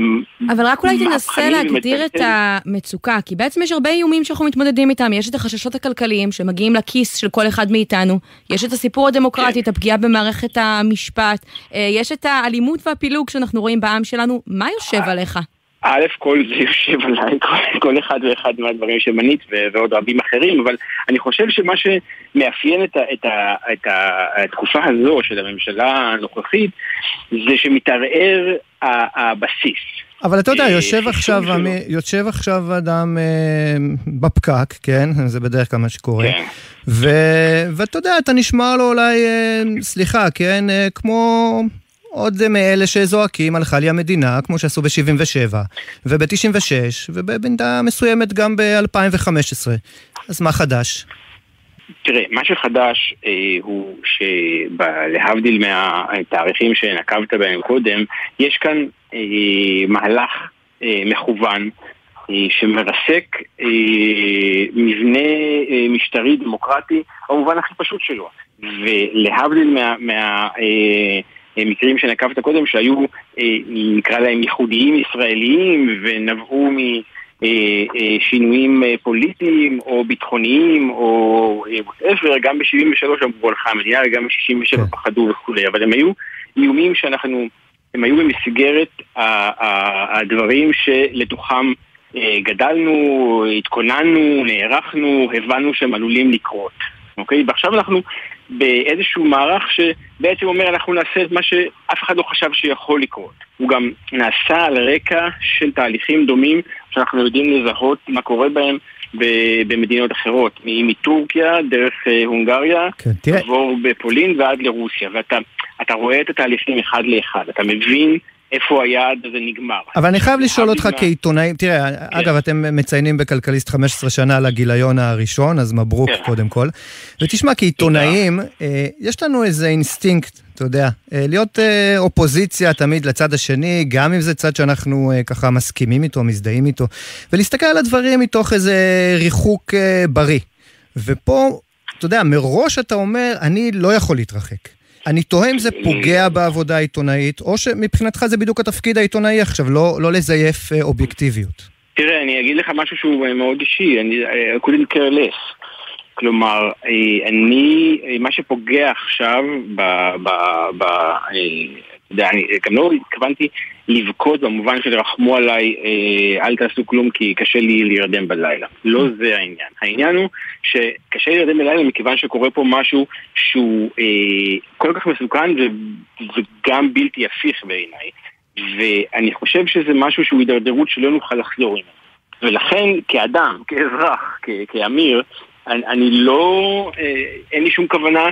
Speaker 1: אבל רק אולי תנסה להגדיר את המצוקה, כי בעצם יש הרבה איומים שאנחנו מתמודדים איתם. יש את החששות הכלכליים שמגיעים לכיס של כל אחד מאיתנו, יש את הסיפור הדמוקרטי, את הפגיעה במערכת המשפט, אה, יש את האלימות והפילוג שאנחנו רואים בעם שלנו. מה יושב עליך?
Speaker 20: א', כל זה יושב עליי, כל אחד ואחד מהדברים שמנית ועוד רבים אחרים, אבל אני חושב שמה שמאפיין את, ה, את, ה, את התקופה הזו של הממשלה הנוכחית זה שמתערער הבסיס.
Speaker 2: אבל אתה יודע, אה, יושב עכשיו, יושב עכשיו אדם אה, בפקק, כן? זה בדרך כלל מה שקורה. כן. ואתה יודע, אתה נשמע לו אולי, אה, סליחה, כן? כמו עוד מאלה שזועקים הלכה לי המדינה, כמו שעשו ב-77, וב-96, ובמידה מסוימת גם ב-2015. אז מה חדש?
Speaker 20: תראה, מה שחדש אה, הוא שלהבדיל מהתאריכים שנקבת בהם קודם, יש כאן אה, מהלך אה, מכוון אה, שמרסק אה, מבנה אה, משטרי דמוקרטי במובן הכי פשוט שלו. ולהבדיל מה... מה אה, מקרים שנקבת קודם שהיו, אה, נקרא להם ייחודיים ישראליים ונבעו משינויים אה, פוליטיים או ביטחוניים או whatever, גם ב-73 אמרו הלכה המדינה וגם ב-67 כן. פחדו וכולי, אבל הם היו איומים שאנחנו, הם היו במסגרת הדברים שלתוכם אה, גדלנו, התכוננו, נערכנו, הבנו שהם עלולים לקרות. אוקיי? ועכשיו אנחנו באיזשהו מערך שבעצם אומר אנחנו נעשה את מה שאף אחד לא חשב שיכול לקרות. הוא גם נעשה על רקע של תהליכים דומים שאנחנו יודעים לזהות מה קורה בהם במדינות אחרות, מטורקיה דרך אה, הונגריה, כן, עבור בפולין ועד לרוסיה, ואתה רואה את התהליכים אחד לאחד, אתה מבין איפה היעד הזה נגמר.
Speaker 2: אבל אני חייב לשאול אותך
Speaker 20: להבדיל מה-
Speaker 2: כעיתונאי, תראה, אגב, אתם מציינים בכלכליסט 15 שנה לגיליון הראשון, אז מברוק
Speaker 20: כן.
Speaker 2: קודם כל. ותשמע, כעיתונאים, אה, יש לנו איזה אינסטינקט, אתה יודע, אה, להיות אה, אופוזיציה תמיד לצד השני, גם אם זה צד שאנחנו אה, ככה מסכימים איתו, מזדהים איתו, ולהסתכל על הדברים מתוך איזה ריחוק אה, בריא. ופה, אתה יודע, מראש אתה אומר, אני לא יכול להתרחק. אני תוהה אם זה פוגע בעבודה העיתונאית, או שמבחינתך זה בדיוק התפקיד העיתונאי עכשיו, לא, לא לזייף אה, אובייקטיביות.
Speaker 20: תראה, אני אגיד לך משהו שהוא אה, מאוד אישי, אני couldn't care less. כלומר, אה, אני, אה, מה שפוגע עכשיו ב... ב, ב אה, יודע, אני גם לא התכוונתי לבכות במובן של רחמו עליי, אה, אל תעשו כלום כי קשה לי להירדם בלילה. לא זה העניין. העניין הוא שקשה לי להירדם בלילה מכיוון שקורה פה משהו שהוא אה, כל כך מסוכן וגם בלתי הפיך בעיניי. ואני חושב שזה משהו שהוא הידרדרות שלא נוכל לחזור ממנו. ולכן כאדם, כאזרח, כ- כאמיר, אני, אני לא, אה, אין לי שום כוונה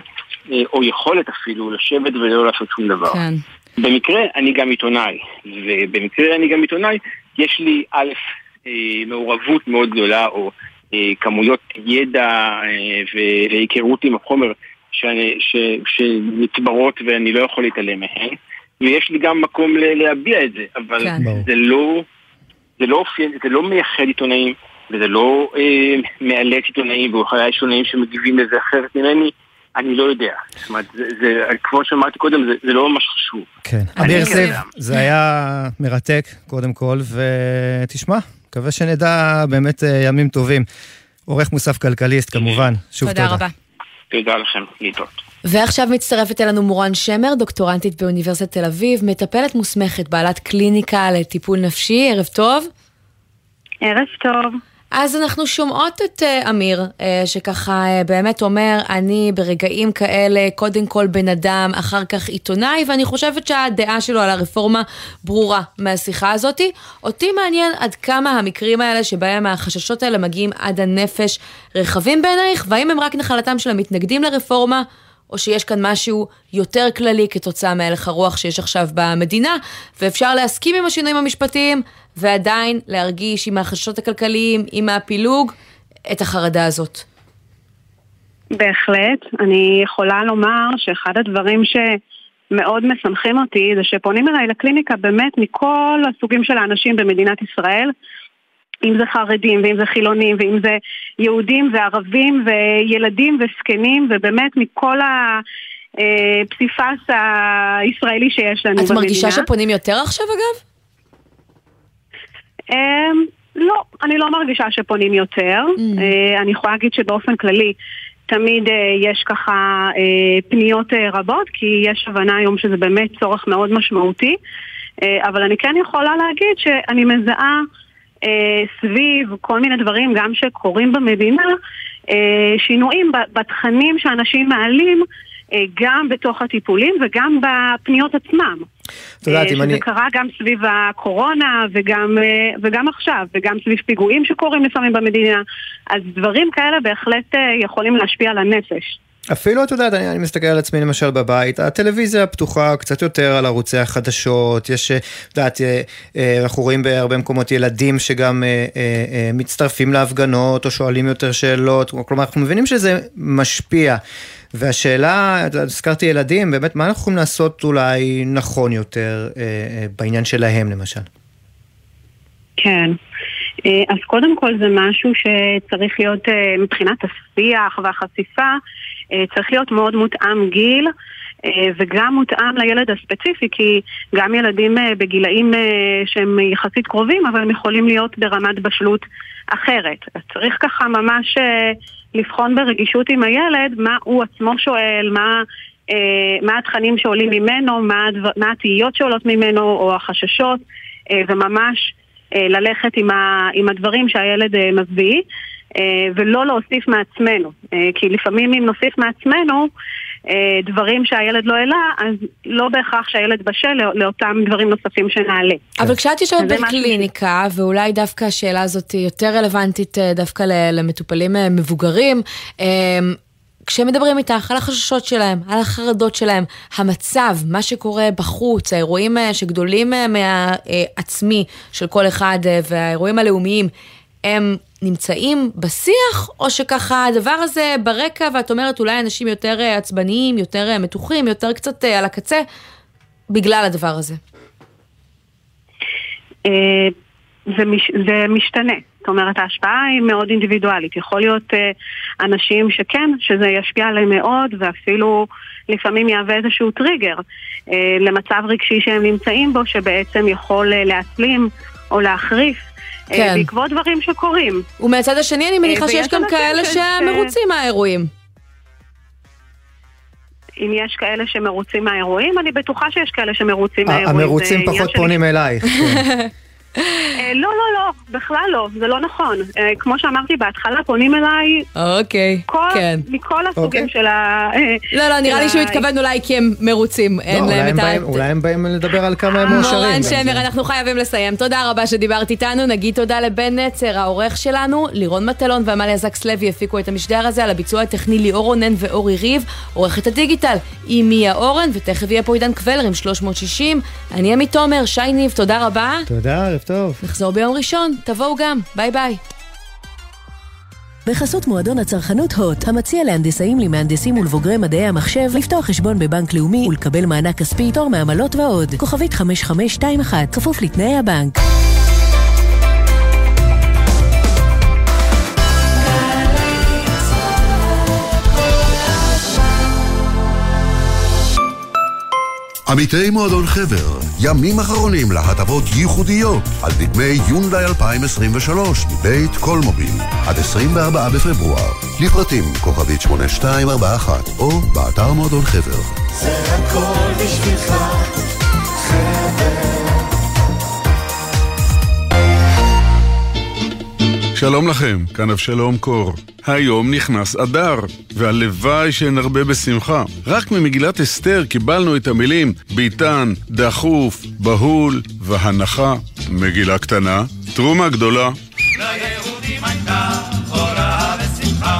Speaker 20: אה, או יכולת אפילו לשבת ולא לעשות שום דבר.
Speaker 1: כן.
Speaker 20: במקרה אני גם עיתונאי, ובמקרה אני גם עיתונאי, יש לי א', אה, מעורבות מאוד גדולה, או אה, כמויות ידע אה, והיכרות עם החומר שאני- ש- שנצברות ואני לא יכול להתעלם מהן, ויש לי גם מקום להביע את זה, אבל
Speaker 1: כן.
Speaker 20: זה לא, זה לא אופיין, זה לא מייחד עיתונאים, וזה לא אה, מאלץ עיתונאים, ואולי יש עיתונאים שמגיבים לזה אחרת ממני, אני לא יודע. זאת אומרת, זה, זה, כמו שאמרתי קודם, זה, זה לא ממש חשוב.
Speaker 2: כן.
Speaker 20: אני
Speaker 2: אמיר
Speaker 20: כן
Speaker 2: זיו. זה היה מרתק, קודם כל, ותשמע, מקווה שנדע באמת אה, ימים טובים. עורך מוסף כלכליסט, כמובן. שוב תודה.
Speaker 1: תודה רבה.
Speaker 20: תודה לכם, להתראות.
Speaker 1: ועכשיו מצטרפת אלינו מורן שמר, דוקטורנטית באוניברסיטת תל אביב, מטפלת מוסמכת, בעלת קליניקה לטיפול נפשי, ערב טוב.
Speaker 21: ערב טוב.
Speaker 1: אז אנחנו שומעות את uh, אמיר, uh, שככה uh, באמת אומר, אני ברגעים כאלה, קודם כל בן אדם, אחר כך עיתונאי, ואני חושבת שהדעה שלו על הרפורמה ברורה מהשיחה הזאתי. אותי מעניין עד כמה המקרים האלה שבהם החששות האלה מגיעים עד הנפש רחבים בעינייך, והאם הם רק נחלתם של המתנגדים לרפורמה, או שיש כאן משהו יותר כללי כתוצאה מהלך הרוח שיש עכשיו במדינה, ואפשר להסכים עם השינויים המשפטיים, ועדיין להרגיש עם החששות הכלכליים, עם הפילוג, את החרדה הזאת.
Speaker 21: בהחלט. אני יכולה לומר שאחד הדברים שמאוד משמחים אותי זה שפונים אליי לקליניקה באמת מכל הסוגים של האנשים במדינת ישראל. אם זה חרדים, ואם זה חילונים, ואם זה יהודים וערבים וילדים וזקנים, ובאמת מכל הפסיפס הישראלי שיש לנו
Speaker 1: את
Speaker 21: במדינה.
Speaker 1: מרגישה שפונים יותר עכשיו אגב?
Speaker 21: אמ, לא, אני לא מרגישה שפונים יותר. אה, אני יכולה להגיד שבאופן כללי תמיד אה, יש ככה אה, פניות אה, רבות, כי יש הבנה היום שזה באמת צורך מאוד משמעותי. אה, אבל אני כן יכולה להגיד שאני מזהה אה, סביב כל מיני דברים, גם שקורים במדינה, אה, שינויים בתכנים שאנשים מעלים. אה, גם בתוך הטיפולים וגם בפניות עצמם.
Speaker 2: את יודעת,
Speaker 21: אה,
Speaker 2: אם אני...
Speaker 21: שזה קרה גם סביב הקורונה וגם, אה, וגם עכשיו, וגם סביב פיגועים שקורים לפעמים במדינה. אז דברים כאלה בהחלט אה, יכולים להשפיע על הנפש.
Speaker 2: אפילו, את יודעת, אני, אני מסתכל על עצמי למשל בבית, הטלוויזיה פתוחה קצת יותר על ערוצי החדשות, יש, אה, את יודעת, אה, אה, אנחנו רואים בהרבה מקומות ילדים שגם מצטרפים להפגנות או שואלים יותר שאלות, כלומר, אנחנו מבינים שזה משפיע. והשאלה, הזכרתי ילדים, באמת, מה אנחנו יכולים לעשות אולי נכון יותר בעניין שלהם, למשל?
Speaker 21: כן. אה, אז קודם כל זה משהו שצריך להיות אה, מבחינת השיח והחשיפה, אה, צריך להיות מאוד מותאם גיל. וגם מותאם לילד הספציפי, כי גם ילדים בגילאים שהם יחסית קרובים, אבל הם יכולים להיות ברמת בשלות אחרת. אז צריך ככה ממש לבחון ברגישות עם הילד מה הוא עצמו שואל, מה, מה התכנים שעולים ממנו, מה, מה התהיות שעולות ממנו, או החששות, וממש ללכת עם, ה, עם הדברים שהילד אה, מביא, אה, ולא להוסיף מעצמנו. אה, כי לפעמים אם נוסיף מעצמנו אה, דברים שהילד לא העלה, אז לא בהכרח שהילד בשל לא- לאותם דברים נוספים שנעלה.
Speaker 1: אבל כשאת יושבת
Speaker 21: זה משהו
Speaker 1: בקליניקה, ואולי דווקא השאלה הזאת יותר רלוונטית אה, דווקא למטופלים אה, מבוגרים, כשהם מדברים איתך על החששות שלהם, על החרדות שלהם, המצב, מה שקורה בחוץ, האירועים אה, שגדולים אה, מהעצמי של כל אחד אה, והאירועים הלאומיים, הם נמצאים בשיח, או שככה הדבר הזה ברקע, ואת אומרת אולי אנשים יותר עצבניים, יותר מתוחים, יותר קצת על הקצה, בגלל הדבר הזה.
Speaker 21: אה, זה, מש, זה משתנה. זאת אומרת, ההשפעה היא מאוד אינדיבידואלית. יכול להיות אה, אנשים שכן, שזה ישפיע עליהם מאוד, ואפילו לפעמים יהווה איזשהו טריגר אה, למצב רגשי שהם נמצאים בו, שבעצם יכול אה, להסלים או להחריף. אה,
Speaker 1: כן.
Speaker 21: בעקבות דברים שקורים.
Speaker 1: ומהצד השני אני מניחה
Speaker 21: אה,
Speaker 1: שיש
Speaker 21: ויש
Speaker 1: גם כאלה
Speaker 21: ש-
Speaker 1: שמרוצים מהאירועים.
Speaker 21: אם יש כאלה שמרוצים מהאירועים, אני בטוחה שיש כאלה שמרוצים מהאירועים.
Speaker 2: המרוצים פחות פונים אלייך.
Speaker 21: אה, לא, לא, לא, בכלל לא, זה לא נכון. אה, כמו שאמרתי בהתחלה, פונים אליי
Speaker 1: אוקיי,
Speaker 21: כל,
Speaker 1: כן.
Speaker 21: מכל הסוגים של ה... אה,
Speaker 1: לא, לא, נראה לי שהוא התכוון אולי כי הם מרוצים.
Speaker 2: לא,
Speaker 1: אין
Speaker 2: אולי
Speaker 1: להם
Speaker 2: הם
Speaker 1: את ה...
Speaker 2: באים- אולי הם באים לדבר על כמה הם מאושרים.
Speaker 1: מורן שמר. אנחנו חייבים לסיים. תודה רבה שדיברת איתנו. נגיד תודה לבן נצר, העורך שלנו, לירון מטלון ועמליה זקס לוי הפיקו את המשדר הזה, על הביצוע הטכני ליאור רונן ואורי ריב, עורכת הדיגיטל היא מיה אורן, ותכף יהיה פה עידן קבלר עם 360. אני עמית תומר, שי ניב, תודה רבה.
Speaker 2: תודה, ערב טוב.
Speaker 1: נחזור ביום ראשון, תבואו גם. ביי ביי.
Speaker 22: בחסות מועדון הצרכנות הוט, המציע להנדסאים, למהנדסים ולבוגרי מדעי המחשב לפתוח חשבון בבנק לאומי ולקבל מענק כספי, תור מעמלות ועוד. כוכבית 5521, כפוף לתנאי הבנק.
Speaker 16: עמיתי מועדון חבר, ימים אחרונים להטבות ייחודיות על דגמי יונדאי 2023 מבית קולמוביל עד 24 בפברואר. לפרטים כוכבית 8241 או באתר מועדון חבר.
Speaker 23: זה הכל בשבילך,
Speaker 24: שלום לכם, כאן אבשלום קור. היום נכנס אדר, והלוואי שנרבה בשמחה. רק ממגילת אסתר קיבלנו את המילים ביתן, דחוף, בהול והנחה. מגילה קטנה, תרומה גדולה.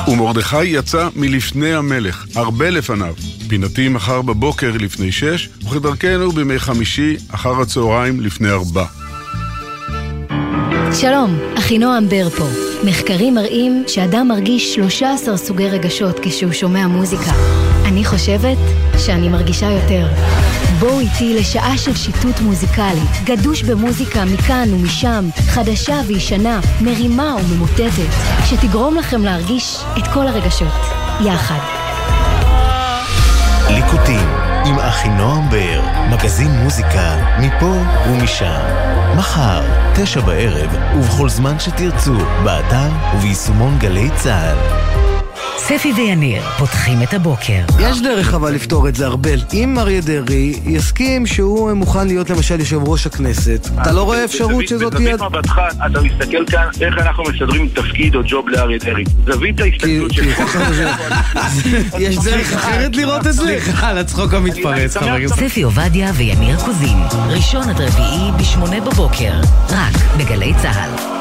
Speaker 24: ומרדכי יצא מלפני המלך, הרבה לפניו. פינתי מחר בבוקר לפני שש, וכדרכנו בימי חמישי אחר הצהריים לפני ארבע.
Speaker 25: שלום, אחינועם בר פה. מחקרים מראים שאדם מרגיש 13 סוגי רגשות כשהוא שומע מוזיקה. אני חושבת שאני מרגישה יותר. בואו איתי לשעה של שיטוט מוזיקלית, גדוש במוזיקה מכאן ומשם, חדשה וישנה, מרימה וממוטטת, שתגרום לכם להרגיש את כל הרגשות, יחד.
Speaker 14: אחינועם בר, מגזין מוזיקה מפה ומשם. מחר, תשע בערב, ובכל זמן שתרצו, באתר וביישומון גלי צה"ל.
Speaker 26: ספי ויניר פותחים את הבוקר.
Speaker 27: יש דרך אבל לפתור את זה, ארבל. אם אריה דרעי יסכים שהוא מוכן להיות למשל יושב ראש הכנסת, אתה לא רואה אפשרות שזאת תהיה...
Speaker 28: בזווית מבטך, אתה מסתכל כאן איך אנחנו מסדרים תפקיד או ג'וב לאריה דרעי. זווית ההסתכלות שלך.
Speaker 27: יש דרך אחרת לראות את זה? סליחה על הצחוק המתפרץ, חבר הכנסת.
Speaker 26: ספי עובדיה ויניר קוזין, ראשון עד רביעי בשמונה בבוקר, רק בגלי צה"ל.